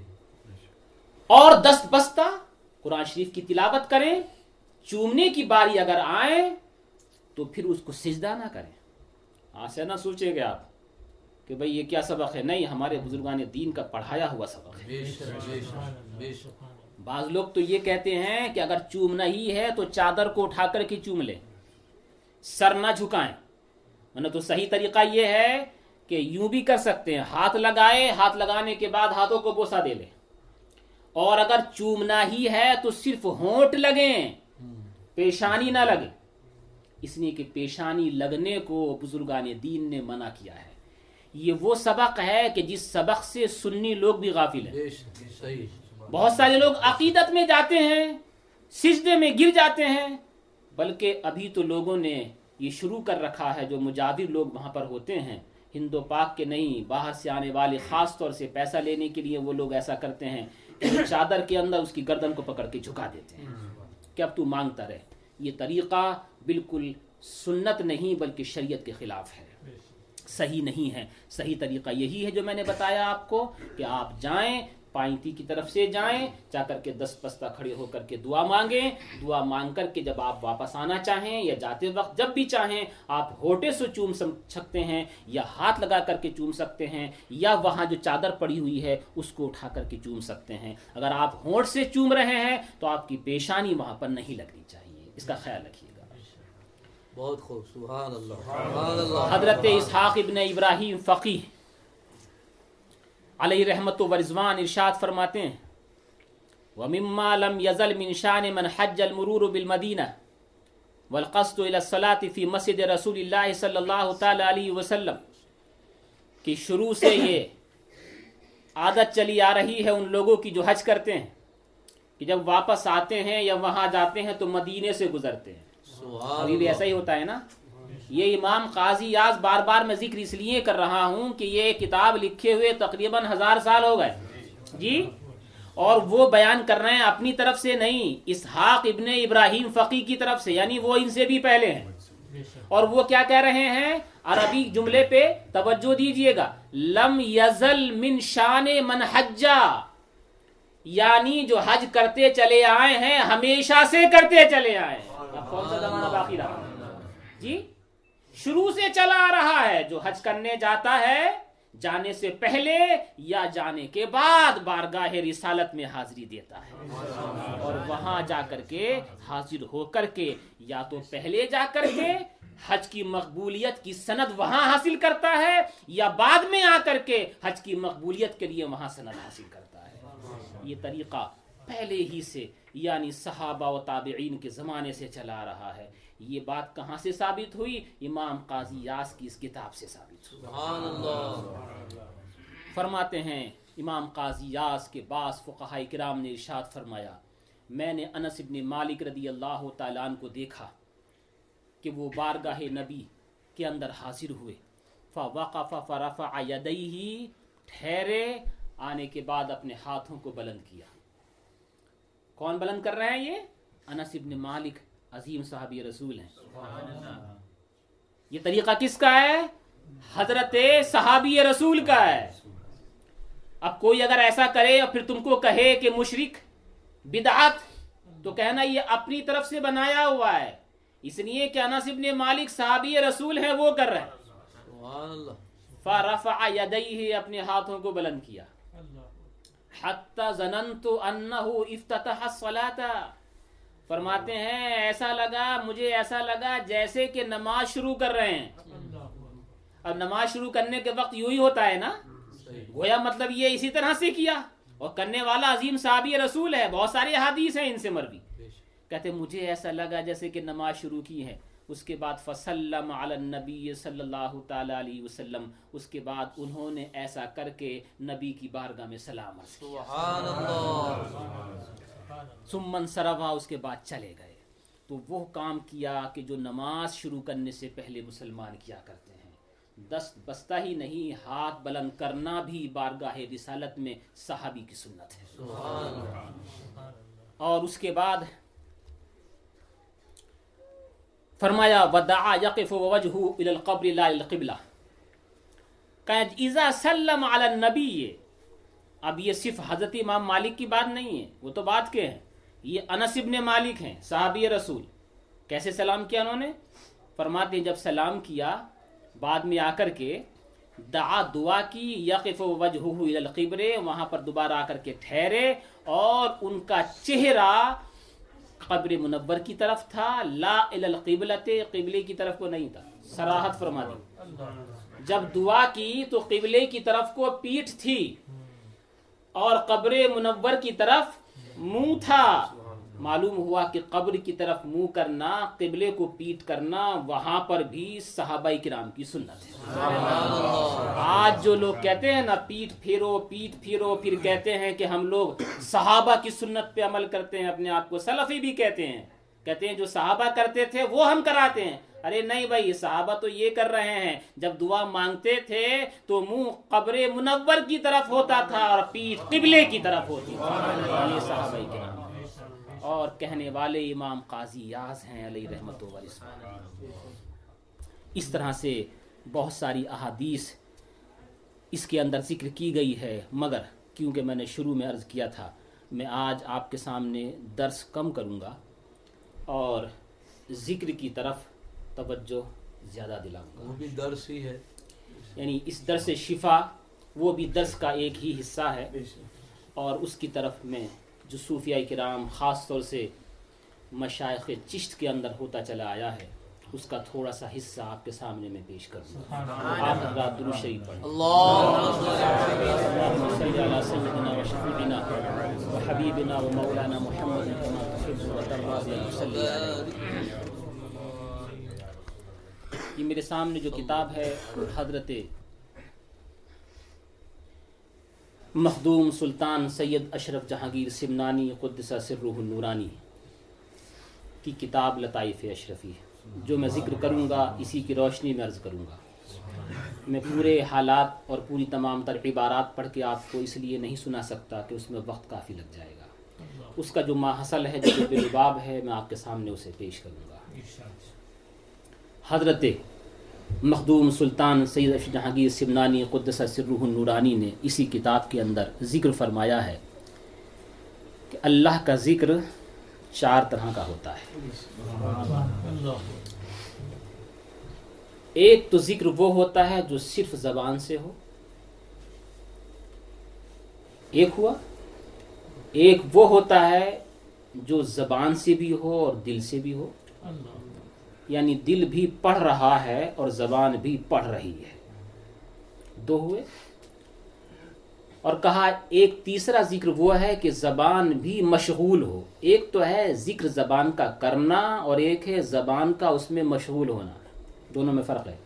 اور دست بستہ قرآن شریف کی تلاوت کریں چومنے کی باری اگر آئے تو پھر اس کو سجدہ نہ کریں۔ ایسا نہ سوچیں گے آپ کہ بھئی یہ کیا سبق ہے؟ نہیں ہمارے بزرگان دین کا پڑھایا ہوا سبق ہے۔ بعض لوگ تو یہ کہتے ہیں کہ اگر چومنا ہی ہے تو چادر کو اٹھا کر کے چوم لیں۔ سر نہ جھکائیں۔ ورنہ تو صحیح طریقہ یہ ہے کہ یوں بھی کر سکتے ہیں۔ ہاتھ لگائے ہاتھ لگانے کے بعد ہاتھوں کو بوسا دے لیں۔ اور اگر چومنا ہی ہے تو صرف ہونٹ لگیں پیشانی نہ لگے۔ اس لیے کہ پیشانی لگنے کو بزرگان دین نے منع کیا ہے۔ یہ وہ سبق ہے کہ جس سبق سے سنی لوگ بھی غافل ہیں۔ بہت سارے لوگ عقیدت میں جاتے ہیں سجدے میں گر جاتے ہیں بلکہ ابھی تو لوگوں نے یہ شروع کر رکھا ہے جو مجاور لوگ وہاں پر ہوتے ہیں۔ ہند و پاک کے نہیں باہر سے آنے والے خاص طور سے پیسہ لینے کے لیے وہ لوگ ایسا کرتے ہیں۔ چادر کے اندر اس کی گردن کو پکڑ کے جھکا دیتے ہیں۔ کہ اب تو مانگتا رہے۔ یہ طریقہ بالکل سنت نہیں بلکہ شریعت کے خلاف ہے۔ صحیح نہیں ہے۔ صحیح طریقہ یہی ہے جو میں نے بتایا آپ کو کہ آپ جائیں پائنتی کی طرف سے جائیں جا کر کے دس پستہ کھڑے ہو کر کے دعا مانگیں۔ دعا مانگ کر کے جب آپ واپس آنا چاہیں یا جاتے وقت جب بھی چاہیں آپ ہوٹے سے چوم سکتے ہیں یا ہاتھ لگا کر کے چوم سکتے ہیں یا وہاں جو چادر پڑی ہوئی ہے اس کو اٹھا کر کے چوم سکتے ہیں۔ اگر آپ ہونٹ سے چوم رہے ہیں تو آپ کی پیشانی وہاں پر نہیں لگنی چاہیے۔ اس کا خیال رکھیے گا۔ بہت خوب سبحان اللہ۔ سبحان اللہ۔ حضرت اسحاق ابن ابراہیم فقی علیہ رحمت و رضوان ارشاد فرماتے ہیں وَمِمَّا لَمْ يَزَلْ مِنْ شَانِ مَنْ حَجَّ الْمُرُورُ بِالْمَدِينَةِ وَالْقَصْدُ إِلَى الصَّلَاةِ فِي مَسْجِدِ رسول اللہ صلی اللہ تعالی علیہ وسلم۔ کہ شروع سے یہ عادت چلی آ رہی ہے ان لوگوں کی جو حج کرتے ہیں کہ جب واپس آتے ہیں یا وہاں جاتے ہیں تو مدینے سے گزرتے ہیں۔ ابھی بھی ایسا ہی ہوتا ہے نا؟ یہ امام قاضی یاز بار بار میں ذکر اس لیے کر رہا ہوں کہ یہ کتاب لکھے ہوئے تقریباً ہزار سال ہو گئے۔ جی؟ اور وہ بیان کر رہے ہیں اپنی طرف سے نہیں، اسحاق ابن ابراہیم فقی کی طرف سے یعنی وہ ان سے بھی پہلے ہیں۔ اور وہ کیا کہہ رہے ہیں؟ عربی جملے پہ توجہ دیجیے گا۔ لم یزل من شان من حجا یعنی جو حج کرتے چلے آئے ہیں، ہمیشہ سے کرتے چلے آئے ہیں۔ اب کون سا زمانہ باقی رہا؟ جی؟ شروع سے چلا آ رہا ہے، جو حج کرنے جاتا ہے، جانے سے پہلے یا جانے کے بعد بارگاہ رسالت میں حاضری دیتا ہے۔ اور وہاں جا کر کے حاضر ہو کر کے، یا تو پہلے جا کر کے حج کی مقبولیت کی سند وہاں حاصل کرتا ہے، یا بعد میں آ کر کے حج کی مقبولیت کے لیے وہاں سند حاصل کرتا ہے۔ یہ طریقہ پہلے ہی سے یعنی صحابہ و تابعین کے زمانے سے چلا رہا ہے۔ یہ بات کہاں سے ثابت ہوئی؟ امام قاضی یاس کی اس کتاب سے ثابت ہوئی۔ سبحان اللہ۔ فرماتے ہیں امام قاضی یاس کے بعض فقہاء کرام نے ارشاد فرمایا میں نے انس ابن مالک رضی اللہ تعالیٰ عنہ کو دیکھا کہ وہ بارگاہ نبی کے اندر حاضر ہوئے۔ فوقف فرفع یدیہ ٹھہرے آنے کے بعد اپنے ہاتھوں کو بلند کیا۔ کون بلند کر رہے ہیں یہ؟ انس ابن مالک عظیم صحابی رسول ہیں۔ یہ طریقہ کس کا ہے؟ حضرت صحابی رسول کا ہے۔ اب کوئی اگر ایسا کرے اور پھر تم کو کہے کہ مشرک بدعت تو کہنا یہ اپنی طرف سے بنایا ہوا ہے۔ اس لیے کہ انس ابن مالک صحابی رسول ہے وہ کر رہے ہیں۔ سبحان اللہ۔ فرفع یدیہ اپنے ہاتھوں کو بلند کیا۔ حتی ظننت انہو افتتح الصلاة۔ فرماتے ہیں، ایسا لگا، مجھے ایسا لگا جیسے کہ نماز شروع کر رہے ہیں. اب نماز شروع کرنے کے وقت یوں ہی ہوتا ہے نا؟ گویا مطلب یہ اسی طرح سے کیا؟ اور کرنے والا عظیم صحابی رسول ہے، بہت سارے حدیث ہیں ان سے مروی۔ کہتے مجھے ایسا لگا جیسے کہ نماز شروع کی ہے. اس کے بعد فسلم علی النبی صلی اللہ تعالی علیہ وسلم۔ اس کے بعد انہوں نے ایسا کر کے نبی کی بارگاہ میں سلام سبحان اللہ۔ سمن سروا اس کے بعد چلے گئے۔ تو وہ کام کیا کہ جو نماز شروع کرنے سے پہلے مسلمان کیا کرتے ہیں۔ دست بستہ ہی نہیں ہاتھ بلند کرنا بھی بارگاہ رسالت میں صحابی کی سنت ہے۔ اور اس کے بعد فرمایا ودعا یقف الى القبر لا القبلہ سلم علی النبی اب یہ صرف حضرت امام مالک کی بات نہیں ہے، وہ تو بات کے ہیں۔ یہ انس ابن مالک ہیں، صحابی رسول۔ کیسے سلام کیا انہوں نے؟ فرماتے ہیں، جب سلام کیا، بعد میں آ کر کے دعا دعا کی، یقف وجهه الى القبر، وہاں پر دوبارہ آ کر کے ٹھہرے اور ان کا چہرہ قبر منور کی طرف تھا۔ لا القبلت قبلے کی طرف کو نہیں تھا۔ سراحت فرما دی۔ جب دعا کی تو قبلے کی طرف کو پیٹھ تھی۔ اور قبر منور کی طرف منہ تھا۔ معلوم ہوا کہ قبر کی طرف منہ کرنا قبلے کو پیٹ کرنا وہاں پر بھی صحابہ کرام کی سنت ہے۔ آج جو لوگ کہتے ہیں نا پیٹ پھیرو پیٹ پھیرو پھر کہتے ہیں کہ ہم لوگ صحابہ کی سنت پہ عمل کرتے ہیں اپنے آپ کو سلفی بھی کہتے ہیں۔ کہتے ہیں جو صحابہ کرتے تھے وہ ہم کراتے ہیں۔ ارے نہیں بھائی صحابہ تو یہ کر رہے ہیں، جب دعا مانگتے تھے تو منہ قبر منور کی طرف ہوتا تھا اور پیٹ قبلے کی طرف ہوتی تھی۔ یہ صحابہ کرام اور کہنے والے امام قاضی یاز ہیں علیہ رحمت و اس طرح سے بہت ساری احادیث اس کے اندر ذکر کی گئی ہے، مگر کیونکہ میں نے شروع میں عرض کیا تھا، میں آج آپ کے سامنے درس کم کروں گا اور ذکر کی طرف توجہ زیادہ دلاؤں گا۔ وہ بھی درس ہی ہے۔ یعنی اس درس شفا وہ بھی درس کا ایک ہی حصہ ہے۔ اور اس کی طرف میں جو صوفیہ کرام خاص طور سے مشائق چشت کے اندر ہوتا چلا آیا ہے اس کا تھوڑا سا حصہ آپ کے سامنے میں پیش کروں گا۔ آپ حضرات درود شریف پڑھیں۔ ومولانا محمد كما تحب عليه یہ میرے سامنے جو کتاب ہے حضرت مخدوم سلطان سید اشرف جہانگیر سمنانی قدس سرہ النورانی کی کتاب لطائف اشرفی جو میں ذکر کروں گا، اسی کی روشنی میں عرض کروں گا۔ میں پورے حالات اور پوری تمام تر عبارات پڑھ کے آپ کو اس لیے نہیں سنا سکتا کہ اس میں وقت کافی لگ جائے گا۔ اس کا جو ماحصل ہے جو بلباب ہے، میں آپ کے سامنے اسے پیش کروں گا۔ حضرت مخدوم سلطان سید اشرف جہانگیر سمنانی قدس سرہ النورانی نے اسی کتاب کے اندر ذکر فرمایا ہے کہ اللہ کا ذکر چار طرح کا ہوتا ہے۔ ایک تو ذکر وہ ہوتا ہے جو صرف زبان سے ہو۔ ایک ہوا۔ ایک وہ ہوتا ہے جو زبان سے بھی ہو اور دل سے بھی ہو۔ یعنی دل بھی پڑھ رہا ہے اور زبان بھی پڑھ رہی ہے۔ دو ہوئے۔ اور کہا، ایک تیسرا ذکر وہ ہے کہ زبان بھی مشغول ہو۔ ایک تو ہے ذکر زبان کا کرنا اور ایک ہے زبان کا اس میں مشغول ہونا۔ دونوں میں فرق ہے۔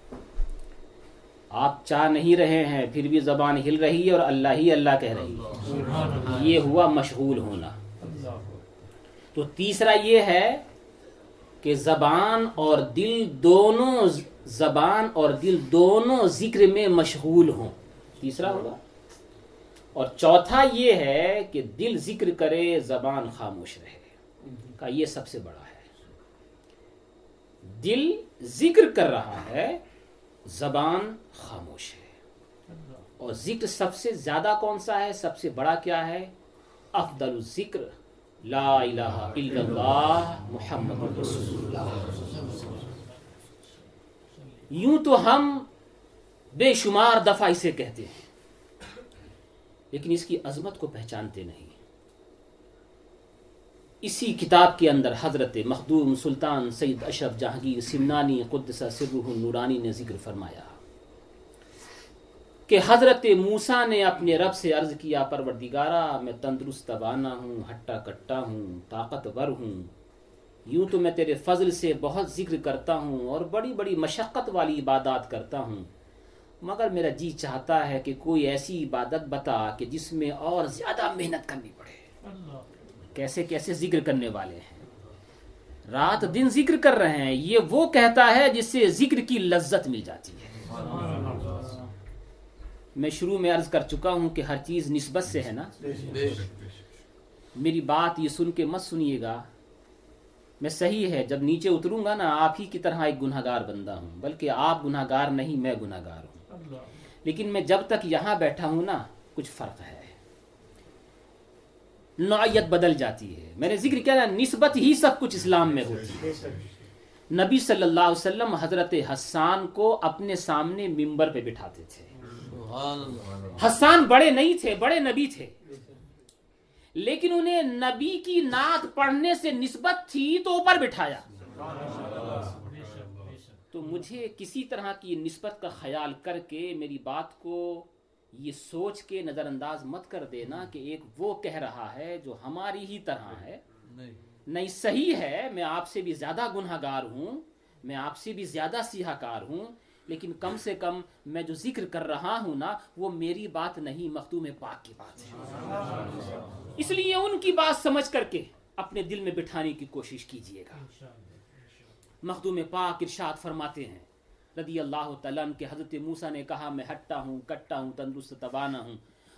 آپ چاہ نہیں رہے ہیں، پھر بھی زبان ہل رہی ہے اور اللہ ہی اللہ کہہ رہی ہے۔ یہ ہوا مشغول ہونا۔ تو تیسرا یہ ہے کہ زبان اور دل دونوں زبان اور دل دونوں ذکر میں مشغول ہوں۔ تیسرا ہوگا۔ اور چوتھا یہ ہے کہ دل ذکر کرے زبان خاموش رہے۔ کا یہ سب سے بڑا ہے۔ دل ذکر کر رہا ہے زبان خاموش ہے۔ اور ذکر سب سے زیادہ کون سا ہے؟ سب سے بڑا کیا ہے؟ افضل الذکر۔ لا الہ الا اللہ محمد رسول اللہ۔ یوں تو ہم بے شمار دفعہ اسے کہتے ہیں، لیکن اس کی عظمت کو پہچانتے نہیں۔ اسی کتاب کے اندر حضرت مخدوم سلطان سید اشرف جہانگیر سمنانی قدس سرہ نورانی نے ذکر فرمایا۔ کہ حضرت موسا نے اپنے رب سے عرض کیا، پروردگارا، میں تندرست توانا ہوں، ہٹا کٹا ہوں، طاقتور ہوں۔ یوں تو میں تیرے فضل سے بہت ذکر کرتا ہوں اور بڑی بڑی مشقت والی عبادات کرتا ہوں۔ مگر میرا جی چاہتا ہے کہ کوئی ایسی عبادت بتا کہ جس میں اور زیادہ محنت کرنی پڑے۔ کیسے کیسے ذکر کرنے والے ہیں؟ رات دن ذکر کر رہے ہیں، یہ وہ کہتا ہے جس سے ذکر کی لذت مل جاتی ہے۔ میں شروع میں عرض کر چکا ہوں کہ ہر چیز نسبت سے ہے نا؟ میری بات یہ سن کے مت سنیے گا۔ میں صحیح ہے، جب نیچے اتروں گا نا، آپ ہی کی طرح ایک گناہ گار بندہ ہوں، بلکہ آپ گناہ گار نہیں، میں گناہ گار ہوں۔ لیکن میں جب تک یہاں بیٹھا ہوں نا، کچھ فرق ہے۔ نوعیت بدل جاتی ہے۔ میں نے ذکر کیا نا نسبت ہی سب کچھ اسلام میں ہوتی ہے۔ نبی صلی اللہ علیہ وسلم حضرت حسان کو اپنے سامنے ممبر پہ بٹھاتے تھے۔ حسان بڑے نہیں تھے بڑے نبی تھے۔ لیکن انہیں نبی کی نعت پڑھنے سے نسبت تھی تو اوپر بٹھایا۔ تو مجھے کسی طرح کی نسبت کا خیال کر کے میری بات کو یہ سوچ کے نظر انداز مت کر دینا کہ ایک وہ کہہ رہا ہے جو ہماری ہی طرح ہے۔ نہیں۔ صحیح ہے میں آپ سے بھی زیادہ گناہ گار ہوں میں آپ سے بھی زیادہ سیاہ کار ہوں لیکن کم سے کم میں جو ذکر کر رہا ہوں نا، وہ میری بات نہیں مختوم پاک کی بات ہے۔ اس لیے ان کی بات سمجھ کر کے اپنے دل میں بٹھانے کی کوشش کیجیے گا۔ مخدوم پاک ارشاد فرماتے ہیں، رضی اللہ تعالیٰ کے حضرت موسیٰ نے کہا، میں ہٹا ہوں کٹا ہوں، تندرست توانا ہوں،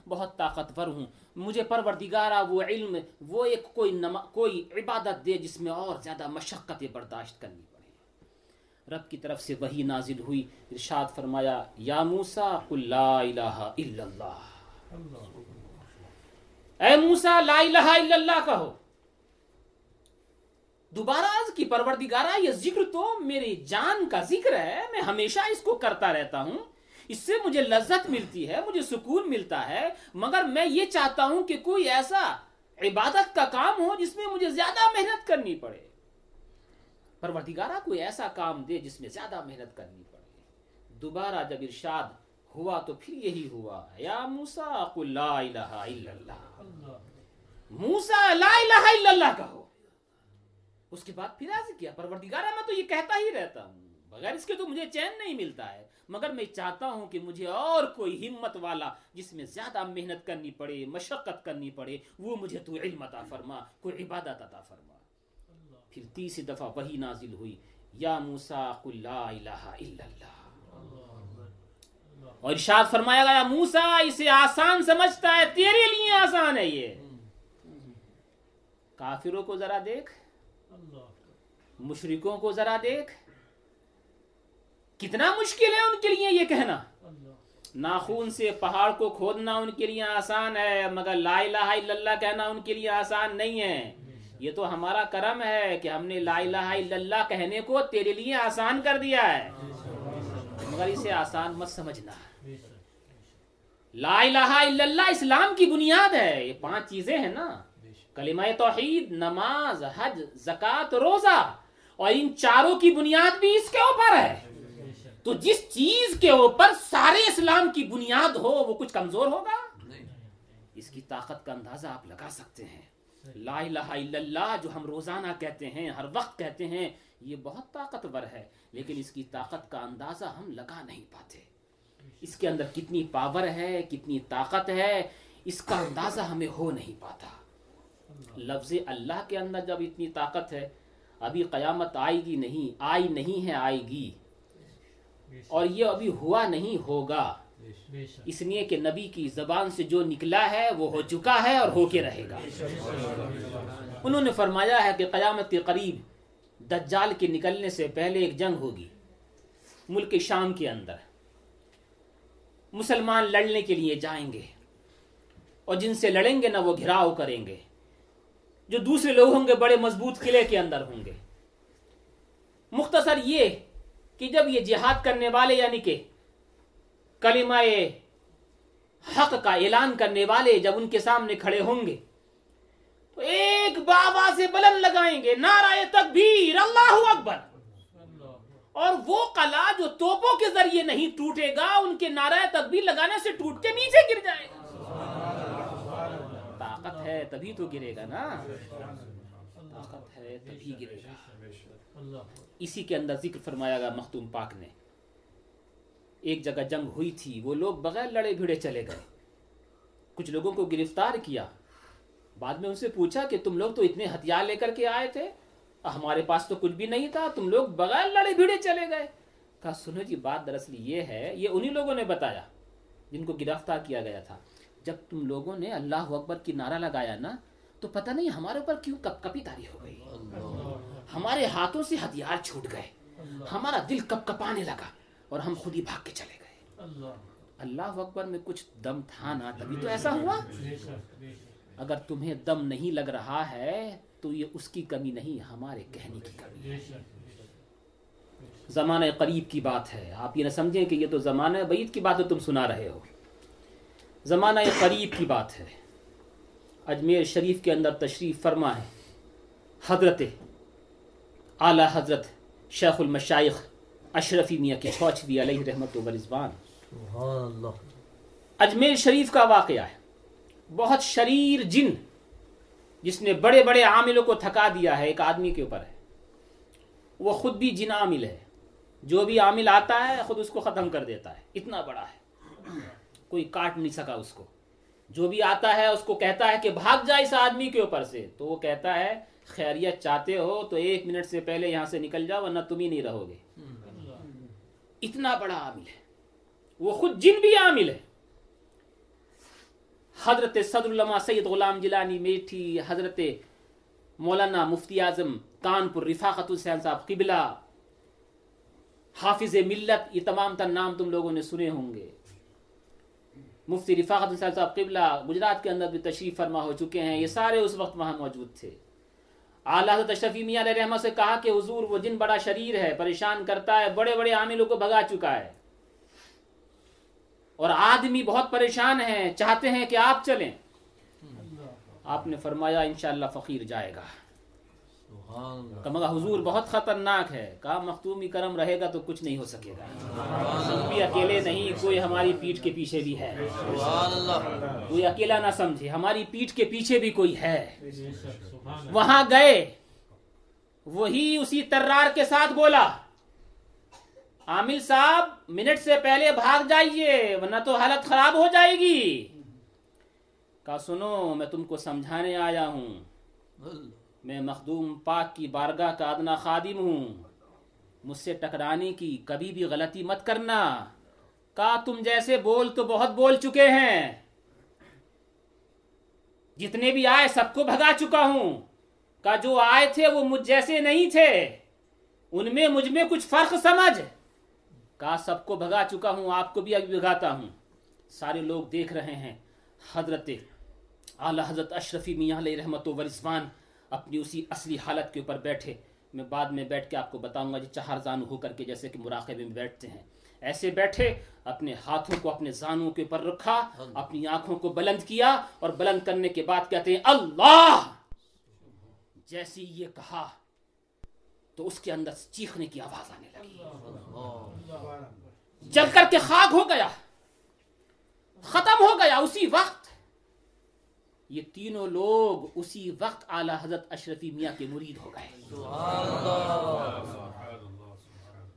بہت طاقتور ہوں۔ مجھے پروردگارا وہ علم، وہ ایک کوئی نما، کوئی عبادت دے جس میں اور زیادہ مشقت برداشت کرنی رب کی طرف سے وہی نازل ہوئی، ارشاد فرمایا، یا موسا قل لا الہ الا اللہ۔ اے موسا لا الہ الا اللہ کہو۔ دوبارہ عرض کی پروردگارا یہ ذکر تو میری جان کا ذکر ہے، میں ہمیشہ اس کو کرتا رہتا ہوں۔ اس سے مجھے لذت ملتی ہے، مجھے سکون ملتا ہے، مگر میں یہ چاہتا ہوں کہ کوئی ایسا عبادت کا کام ہو جس میں مجھے زیادہ محنت کرنی پڑے۔ پروردگارا کوئی ایسا کام دے جس میں زیادہ محنت کرنی پڑے۔ دوبارہ جب ارشاد ہوا تو پھر یہی ہوا، یا موسا قل لا الہ الا اللہ۔ موسا لا الہ الا اللہ کہو۔ اس کے بعد پھر عرض کیا، پروردگارہ، میں تو یہ کہتا ہی رہتا ہوں۔ بغیر اس کے تو مجھے چین نہیں ملتا ہے، مگر میں چاہتا ہوں کہ مجھے اور کوئی ہمت والا جس میں زیادہ محنت کرنی پڑے، مشقت کرنی پڑے، وہ مجھے تو علم عطا فرما، کوئی عبادت عطا فرما۔ پھر تیسری دفعہ وہی نازل ہوئی، یا موسا لا الہ الا اللہ۔ اور ارشاد فرمایا گیا موسا اسے آسان سمجھتا ہے، تیرے لیے آسان ہے یہ۔ کافروں کو ذرا دیکھ، مشرکوں کو ذرا دیکھ۔ کتنا مشکل ہے ان کے لیے یہ کہنا۔ ناخون سے پہاڑ کو کھودنا ان کے لیے آسان ہے، مگر لا الہ الا اللہ کہنا ان کے لیے آسان نہیں ہے۔ یہ تو ہمارا کرم ہے کہ ہم نے لا الہ الا اللہ کہنے کو تیرے لیے آسان کر دیا ہے۔ مگر اسے آسان مت سمجھنا۔ لا الہ الا اللہ اسلام کی بنیاد ہے۔ یہ پانچ چیزیں ہیں نا۔ کلمہ توحید نماز حج زکات روزہ۔ اور ان چاروں کی بنیاد بھی اس کے اوپر ہے۔ تو جس چیز کے اوپر سارے اسلام کی بنیاد ہو وہ کچھ کمزور ہوگا؟ اس کی طاقت کا اندازہ آپ لگا سکتے ہیں۔ لا الہ الا اللہ جو ہم روزانہ کہتے ہیں، ہر وقت کہتے ہیں، یہ بہت طاقتور ہے۔ لیکن اس کی طاقت کا اندازہ ہم لگا نہیں پاتے۔ اس کے اندر کتنی پاور ہے، کتنی طاقت ہے، اس کا اندازہ ہمیں ہو نہیں پاتا۔ لفظ اللہ کے اندر جب اتنی طاقت ہے، ابھی قیامت آئے گی نہیں، آئی نہیں ہے، آئے گی۔ اور یہ ابھی ہوا نہیں ہوگا۔ اس لیے کہ نبی کی زبان سے جو نکلا ہے وہ ہو چکا ہے اور ہو کے رہے گا۔ انہوں نے فرمایا ہے کہ قیامت کے قریب دجال کے نکلنے سے پہلے ایک جنگ ہوگی ملک شام کے اندر۔ مسلمان لڑنے کے لیے جائیں گے اور جن سے لڑیں گے نا وہ گھراؤ کریں گے جو دوسرے لوگ ہوں گے بڑے مضبوط قلعے کے اندر ہوں گے۔ مختصر یہ کہ جب یہ جہاد کرنے والے یعنی کہ کلمہ حق کا اعلان کرنے والے جب ان کے سامنے کھڑے ہوں گے، تو ایک بابا سے بلند لگائیں گے، نعرہ تکبیر، اللہ اکبر۔ اور وہ قلعہ جو توپوں کے ذریعے نہیں ٹوٹے گا، ان کے نعرہ تکبیر لگانے سے ٹوٹ کے نیچے گر جائے گا۔ طاقت ہے تبھی تو گرے گا نا۔ طاقت ہے تبھی گرے گا۔ اسی کے اندر ذکر فرمایا گا مختوم پاک نے۔ ایک جگہ جنگ ہوئی تھی، وہ لوگ بغیر لڑے بھیڑے چلے گئے۔ کچھ لوگوں کو گرفتار کیا۔ بعد میں ان سے پوچھا کہ تم لوگ تو اتنے ہتھیار لے کر کے آئے تھے۔ ہمارے پاس تو کچھ بھی نہیں تھا، تم لوگ بغیر لڑے بھیڑے چلے گئے۔ کہا، سنو جی بات دراصل یہ ہے، یہ انہی لوگوں نے بتایا جن کو گرفتار کیا گیا تھا۔ جب تم لوگوں نے اللہ اکبر کی نعرہ لگایا نا، تو پتہ نہیں ہمارے اوپر کیوں کپ کپی تاری ہو گئی۔ ہمارے ہاتھوں سے ہتھیار چھوٹ گئے۔ ہمارا دل کپ کپانے لگا۔ اور ہم خود ہی بھاگ کے چلے گئے۔ اللہ۔ اکبر میں کچھ دم تھا نا تبھی تو ایسا ہوا؟ اگر تمہیں دم نہیں لگ رہا ہے تو یہ اس کی کمی نہیں ہمارے کہنے کی کمی۔ ہے زمانہ قریب کی بات ہے۔ آپ یہ نہ سمجھیں کہ یہ تو زمانہ بعید کی بات ہے تم سنا رہے ہو۔ زمانہ قریب کی بات ہے۔ اجمیر شریف کے اندر تشریف فرما ہے۔ حضرت اعلی حضرت شیخ المشائخ اشرفی میاں کی چھوچوی علیہ رحمت و اللہ۔ اجمیر شریف کا واقعہ ہے۔ بہت شریر جن جس نے بڑے بڑے عاملوں کو تھکا دیا ہے ایک آدمی کے اوپر ہے۔ وہ خود بھی جن عامل ہے۔ جو بھی عامل آتا ہے خود اس کو ختم کر دیتا ہے۔ اتنا بڑا ہے۔ کوئی کاٹ نہیں سکا اس کو۔ جو بھی آتا ہے اس کو کہتا ہے کہ بھاگ جا اس آدمی کے اوپر سے۔ تو وہ کہتا ہے خیریت چاہتے ہو تو ایک منٹ سے پہلے یہاں سے نکل جاؤ ورنہ تم ہی نہیں رہو گے۔ اتنا بڑا عامل ہے۔ وہ خود جن بھی عامل ہے۔ حضرت صدر العلماء سید غلام جلانی میٹھی، حضرت مولانا مفتی اعظم کانپور رفاقت الحسین صاحب قبلہ، حافظ ملت، یہ تمام تر نام تم لوگوں نے سنے ہوں گے۔ مفتی رفاقت الحسین صاحب قبلہ گجرات کے اندر بھی تشریف فرما ہو چکے ہیں۔ یہ سارے اس وقت وہاں موجود تھے۔ اعلیٰ تشرفی میاں علیہ رحمہ سے کہا کہ حضور وہ جن بڑا شریر ہے، پریشان کرتا ہے، بڑے بڑے عاملوں کو بھگا چکا ہے۔ اور آدمی بہت پریشان ہیں، چاہتے ہیں کہ آپ چلیں۔ آپ نے فرمایا، انشاءاللہ فقیر جائے گا۔ سبحان اللہ۔ کہ مگر حضور بہت خطرناک ہے۔ کہا مختومی کرم رہے گا تو کچھ نہیں ہو سکے گا۔ بھی اکیلے نہیں کوئی ہماری پیٹھ کے پیچھے بھی ہے۔ کوئی اکیلا نہ سمجھے ہماری پیٹھ کے پیچھے بھی کوئی ہے۔ وہاں گئے وہی اسی ترار کے ساتھ بولا عامل صاحب منٹ سے پہلے بھاگ جائیے ورنہ تو حالت خراب ہو جائے گی۔ کہا سنو میں تم کو سمجھانے آیا ہوں۔ میں مخدوم پاک کی بارگاہ کا ادنا خادم ہوں۔ مجھ سے ٹکرانے کی کبھی بھی غلطی مت کرنا۔ کہا تم جیسے بول تو بہت بول چکے ہیں۔ جتنے بھی آئے سب کو بھگا چکا ہوں۔ کہا جو آئے تھے وہ مجھ جیسے نہیں تھے۔ ان میں مجھ میں کچھ فرق سمجھ۔ کہا سب کو بھگا چکا ہوں، آپ کو بھی ابھی بھگاتا ہوں۔ سارے لوگ دیکھ رہے ہیں۔ حضرت اعلی حضرت اشرفی میاں علیہ رحمت و ورزوان اپنی اسی اصلی حالت کے اوپر بیٹھے۔ میں بعد میں بیٹھ کے آپ کو بتاؤں گا جی چہار زانو ہو کر کے جیسے کہ مراقبے میں بیٹھتے ہیں۔ ایسے بیٹھے، اپنے ہاتھوں کو، اپنے زانوں کے اوپر رکھا، اپنی آنکھوں کو بلند کیا اور بلند کرنے کے بعد کہتے ہیں، اللہ! جیسی یہ کہا تو اس کے اندر چیخنے کی آواز آنے لگی۔ جل کر کے خاک ہو گیا، ختم ہو گیا، اسی وقت یہ تینوں لوگ اسی وقت اعلی حضرت اشرفی میاں کے مرید ہو گئے۔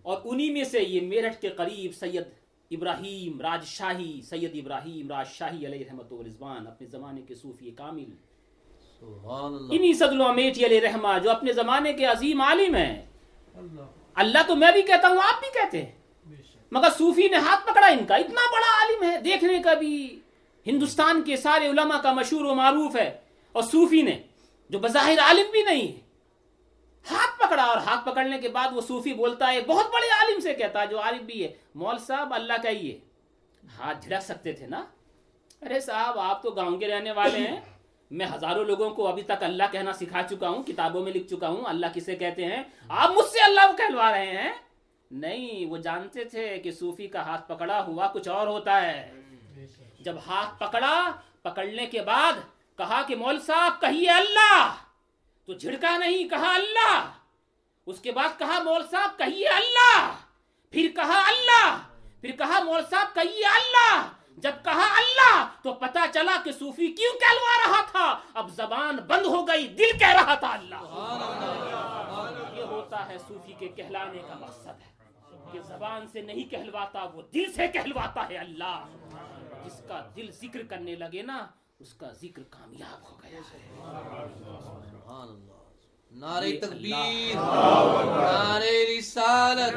اور انہی میں سے یہ میرٹھ کے قریب سید ابراہیم راج شاہی سید ابراہیم راج شاہی علیہ رحمت و رضوان اپنے زمانے کے صوفی کامل۔ سبحان اللہ۔ انہی صدل و امیٹی علیہ رحمہ جو اپنے زمانے کے عظیم عالم ہیں۔ اللہ۔ تو میں بھی کہتا ہوں آپ بھی کہتے ہیں۔ مگر صوفی نے ہاتھ پکڑا ان کا اتنا بڑا عالم ہے دیکھنے کا بھی۔ ہندوستان کے سارے علماء کا مشہور و معروف ہے اور صوفی نے، جو بظاہر عالم بھی نہیں ہے۔ ہاتھ پکڑا اور ہاتھ پکڑنے کے بعد وہ صوفی بولتا ہے، بہت بڑے عالم سے کہتا ہے، جو عالم بھی ہے۔ مول صاحب، اللہ کا ہی ہے۔ ہاتھ جھڑک سکتے تھے نا؟ ارے صاحب، آپ تو گاؤں کے رہنے والے ہیں۔ میں ہزاروں لوگوں کو ابھی تک اللہ کہنا سکھا چکا ہوں، کتابوں میں لکھ چکا ہوں۔ اللہ کسے کہتے ہیں؟ آپ مجھ سے اللہ کو کہلوا رہے ہیں؟ نہیں، وہ جانتے تھے کہ صوفی کا ہاتھ پکڑا ہوا کچھ اور ہوتا ہے۔ جب ہاتھ پکڑا، پکڑنے کے بعد کہا کہ مول صاحب، کہیے اللہ۔ تو جھڑکا نہیں، کہا اللہ۔ اس کے بعد کہا مول صاحب، کہیے اللہ۔ پھر کہا اللہ۔ پھر کہا مول صاحب، کہیے اللہ۔ جب کہا اللہ، تو پتا چلا کہ صوفی کیوں کہلوا رہا تھا۔ اب زبان بند ہو گئی، دل کہہ رہا تھا اللہ۔ یہ ہوتا ہے صوفی کے کہلانے کا مقصد ہے۔ کہ زبان سے نہیں کہلواتا، وہ دل سے کہلواتا ہے اللہ۔ جس کا دل ذکر کرنے لگے نا اس کا ذکر کامیاب ہو گیا۔ ہے سبحان اللہ۔ نعرہ تکبیر نعرہ رسالت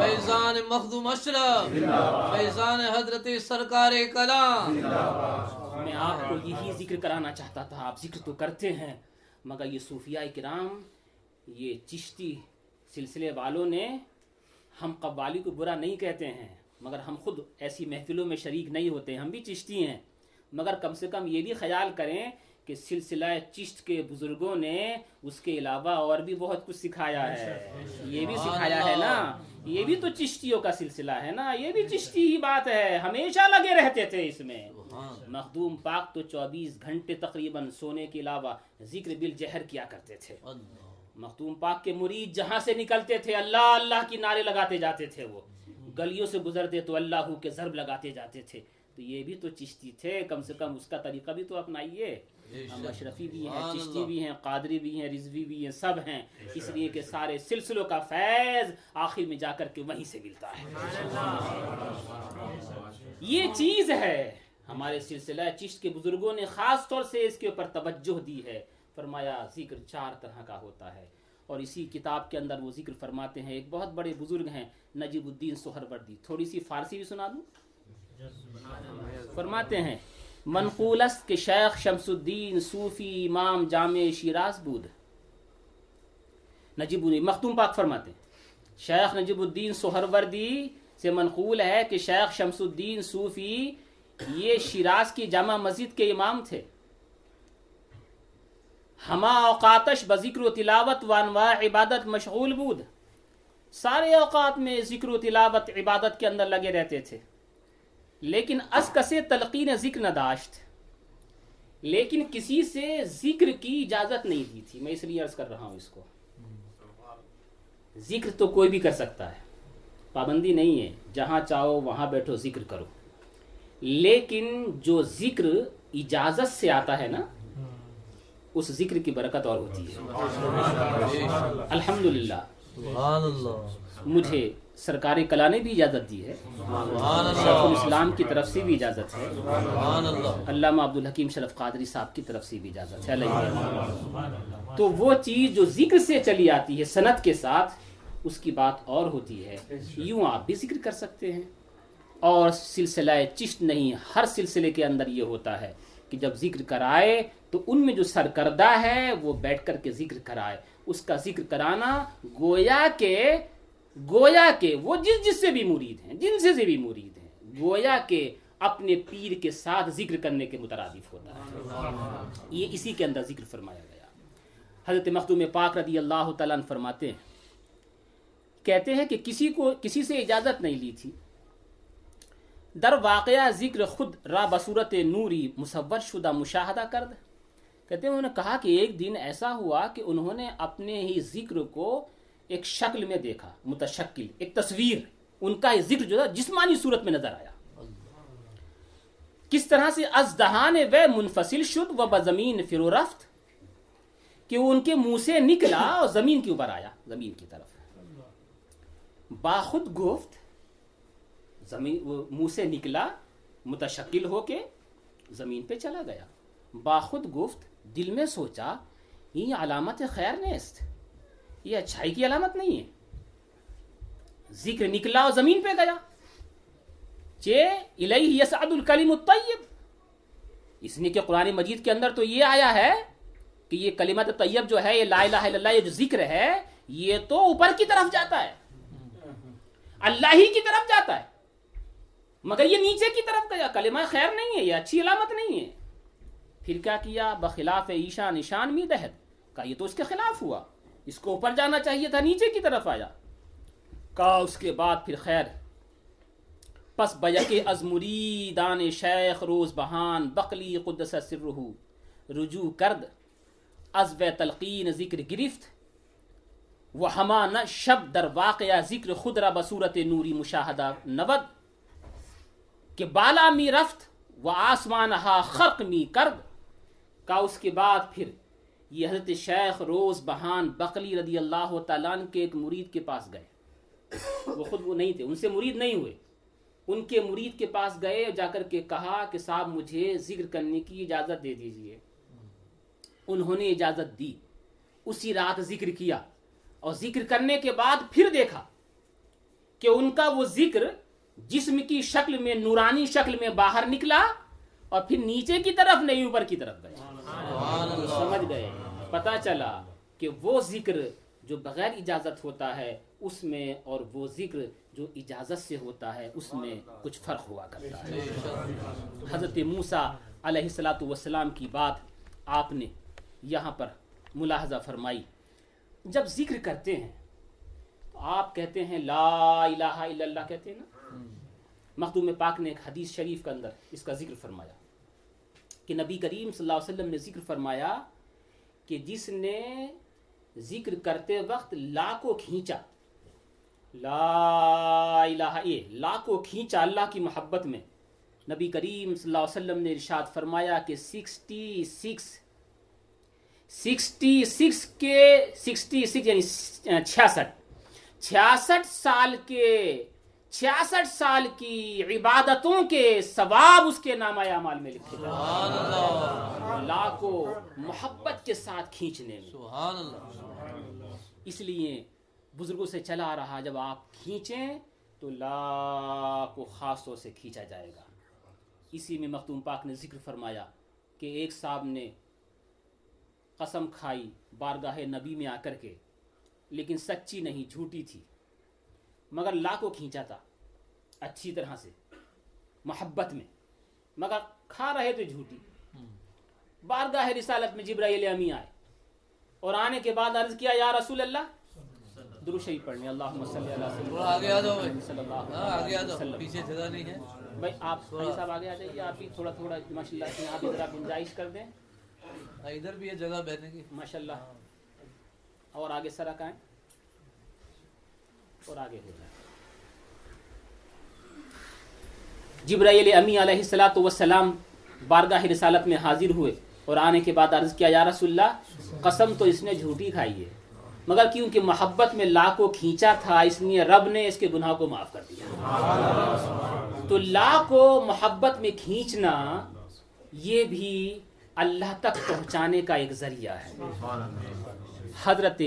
فیضان مخدوم اشرف فیضان حضرت سرکار کلام۔ میں آپ کو یہی ذکر کرانا چاہتا تھا آپ ذکر تو کرتے ہیں مگر یہ صوفیاء کرام یہ چشتی سلسلے والوں نے ہم قوالی کو برا نہیں کہتے ہیں۔ مگر ہم خود ایسی محفلوں میں شریک نہیں ہوتے ہم بھی چشتی ہیں۔ مگر کم سے کم یہ بھی خیال کریں کہ سلسلہ چشت کے بزرگوں نے اس کے علاوہ اور بھی بہت کچھ سکھایا ہے۔ یہ بھی سکھایا ہے نا۔ یہ بھی تو چشتیوں کا سلسلہ ہے نا۔ یہ بھی چشتی ہی بات ہے۔ ہمیشہ لگے رہتے تھے اس میں۔ مخدوم پاک تو چوبیس گھنٹے تقریباً سونے کے علاوہ ذکر بل جہر کیا کرتے تھے۔ مختوم پاک کے مرید جہاں سے نکلتے تھے اللہ اللہ کی نعرے لگاتے جاتے تھے وہ۔ گلیوں سے گزرتے تو اللہ کے ضرب لگاتے جاتے تھے۔ تو یہ بھی تو چشتی تھے کم سے کم اس کا طریقہ بھی تو اپنائیے۔ ہم اشرفی بھی ہیں چشتی بھی ہیں قادری بھی ہیں رضوی بھی ہیں سب ہیں۔ اس لیے کہ سارے سلسلوں کا فیض آخر میں جا کر کے وہیں سے ملتا ہے۔ یہ چیز ہے ہمارے سلسلہ چشت کے بزرگوں نے خاص طور سے اس کے اوپر توجہ دی ہے۔ فرمایا ذکر چار طرح کا ہوتا ہے۔ اور اسی کتاب کے اندر وہ ذکر فرماتے ہیں، ایک بہت بڑے بزرگ ہیں، نجیب الدین سہر وردی تھوڑی سی فارسی بھی سنا دوں؟ فرماتے ہیں منقولس کے شیخ شمس الدین صوفی امام جامع شیراز بود۔ نجیب الدین، مختوم پاک فرماتے ہیں، شیخ نجیب الدین سہر وردی سے منقول ہے کہ شیخ شمس الدین صوفی یہ شیراز کی جامع مسجد کے امام تھے۔ ہما اوقاتش بذکر و تلاوت و انواع عبادت مشغول بود۔ سارے اوقات میں ذکر و تلاوت عبادت کے اندر لگے رہتے تھے۔ لیکن از کسے تلقین ذکر نہ داشت۔ لیکن کسی سے ذکر کی اجازت نہیں دی تھی۔ میں اس لیے عرض کر رہا ہوں اس کو۔ ذکر تو کوئی بھی کر سکتا ہے۔ پابندی نہیں ہے۔ جہاں چاہو وہاں بیٹھو ذکر کرو۔ لیکن جو ذکر اجازت سے آتا ہے نا اس ذکر کی برکت اور ہوتی ہے۔ الحمدللہ۔ سبحان اللہ۔ مجھے سرکاری کلا نے بھی اجازت دی ہے۔ اللہ۔ الاسلام کی طرف سے بھی اجازت ہے۔ سبحان اللہ۔ علامہ عبد الحکیم شرف قادری صاحب کی طرف سے بھی اجازت ہے۔ تو وہ چیز جو ذکر سے چلی آتی ہے سنت کے ساتھ اس کی بات اور ہوتی ہے۔ یوں آپ بھی ذکر کر سکتے ہیں۔ اور سلسلہ چشت نہیں ہر سلسلے کے اندر یہ ہوتا ہے کہ جب ذکر کرائے تو ان میں جو سرکردہ ہے، وہ بیٹھ کر کے ذکر کرائے۔ اس کا ذکر کرانا گویا کے گویا کے وہ جس جس سے بھی مرید ہیں، جن سے سے بھی مرید ہیں، گویا کے اپنے پیر کے ساتھ ذکر کرنے کے مترادف ہوتا ہے۔ یہ اسی کے اندر ذکر فرمایا گیا۔ حضرت مخدوم پاک رضی اللہ تعالیٰ عنہ فرماتے ہیں، کہتے ہیں کہ کسی کو، کسی سے اجازت نہیں لی تھی۔ در واقعہ ذکر خود را بصورت نوری مصور شدہ مشاہدہ کرد کہتے ہیں انہوں نے کہا کہ ایک دن ایسا ہوا کہ انہوں نے اپنے ہی ذکر کو ایک شکل میں دیکھا، متشکل، ایک تصویر، ان کا یہ ذکر جو ہے جسمانی صورت میں نظر آیا۔ کس طرح سے از دہان و منفصل شد و بزمین فرو رفت کہ وہ ان کے منہ سے نکلا اور زمین کے اوپر آیا، زمین کی طرف۔ باخود گفت، زمین منہ سے نکلا، متشکل ہو کے زمین پہ چلا گیا۔ باخود گفت دل میں سوچا، یہ علامت خیر نیست یہ اچھائی کی علامت نہیں ہے۔ ذکر نکلا اور زمین پہ گیا۔ چے الیہ یسعد الکلم الطیب۔ اس نے کہ قرآن مجید کے اندر تو یہ آیا ہے کہ یہ کلمت طیب جو ہے، یہ لا الہ الا اللہ، یہ جو ذکر ہے، یہ تو اوپر کی طرف جاتا ہے۔ اللہ ہی کی طرف جاتا ہے۔ مگر یہ نیچے کی طرف گیا۔ کلمہ خیر نہیں ہے، یہ اچھی علامت نہیں ہے۔ پھر کیا کیا؟ بخلاف ایشا نشان می دہد۔ کہا، یہ تو اس کے خلاف ہوا۔ اس کو اوپر جانا چاہیے تھا، نیچے کی طرف آیا۔ کہا، اس کے بعد پھر خیر۔ پس بیک از مریدان شیخ روز بہان، بقلی قدس سرہو رجوع کرد۔ از و تلقین ذکر گرفت۔ وہ ہما نہ شب در واقعہ ذکر خود را بصورت نوری مشاہدہ نود کہ بالا می رفت و آسمان ہا خرق می کرد۔ کا اس کے بعد پھر یہ حضرت شیخ روز بہان بقلی رضی اللہ تعالیٰ عنہ کے ایک مرید کے پاس گئے۔ وہ خود وہ نہیں تھے، ان سے مرید نہیں ہوئے۔ ان کے مرید کے پاس گئے، جا کر کے کہا کہ صاحب مجھے ذکر کرنے کی اجازت دے دیجیے۔ انہوں نے اجازت دی۔ اسی رات ذکر کیا۔ اور ذکر کرنے کے بعد پھر دیکھا کہ ان کا وہ ذکر جسم کی شکل میں، نورانی شکل میں باہر نکلا اور پھر نیچے کی طرف نہیں، اوپر کی طرف گیا۔ تو سمجھ گئے۔ پتا چلا کہ وہ ذکر جو بغیر اجازت ہوتا ہے اس میں اور وہ ذکر جو اجازت سے ہوتا ہے اس میں کچھ فرق ہوا کرتا ہے۔ حضرت موسیٰ علیہ السلاۃ والسلام کی بات آپ نے یہاں پر ملاحظہ فرمائی۔ جب ذکر کرتے ہیں تو آپ کہتے ہیں لا الہ الا اللہ کہتے ہیں نا؟ مخدوم پاک نے ایک حدیث شریف کے اندر اس کا ذکر فرمایا۔ کہ نبی کریم صلی اللہ علیہ وسلم نے ذکر فرمایا کہ جس نے ذکر کرتے وقت لا کو کھینچا، لا الہ یہ لا کو کھینچا اللہ کی محبت میں، نبی کریم صلی اللہ علیہ وسلم نے ارشاد فرمایا کہ سکسٹی سکس سکسٹی سکس کے سکسٹی سکس یعنی چھیاسٹھ چھیاسٹھ سال کے چھیاسٹھ سال کی عبادتوں کے ثواب اس کے نام اعمال میں لکھے جائے لا کو محبت کے ساتھ کھینچنے میں۔ سبحان اللہ۔ اس لیے بزرگوں سے چلا رہا جب آپ کھینچیں تو لا کو خاص طور سے کھینچا جائے گا۔ اسی میں مختوم پاک نے ذکر فرمایا کہ ایک صاحب نے قسم کھائی بارگاہ نبی میں آ کر کے لیکن سچی نہیں جھوٹی تھی۔ مگر لا کو کھینچا تھا اچھی طرح سے محبت میں۔ مگر کھا رہے تھے جھوٹی۔ بارگاہ رسالت میں جبرائیل امی آئے۔ اور آنے کے بعد عرض کیا یا رسول اللہ درو شریف پڑھنے۔ اللہ صلی اللہ علیہ وسلم۔ پیچھے جگہ نہیں ہے۔ بھائی آپ صاحب آگے آ جائیے۔ آپ بھی تھوڑا تھوڑا ماشاء اللہ آپ ذرا گنجائش کر دیں۔ ہاں، ادھر بھی ہے جگہ بیٹھنے کی۔ ماشاء اللہ اور آگے سرک آئیں اور آگے ہو جائیں جبرائیل امی علیہ السلاۃ والسلام بارگاہ رسالت میں حاضر ہوئے اور آنے کے بعد عرض کیا، یا رسول اللہ، قسم تو اس نے جھوٹی کھائی ہے، مگر کیونکہ محبت میں لا کو کھینچا تھا، اس لیے رب نے اس کے گناہ کو معاف کر دیا۔ تو لا کو محبت میں کھینچنا یہ بھی اللہ تک پہنچانے کا ایک ذریعہ ہے۔ حضرت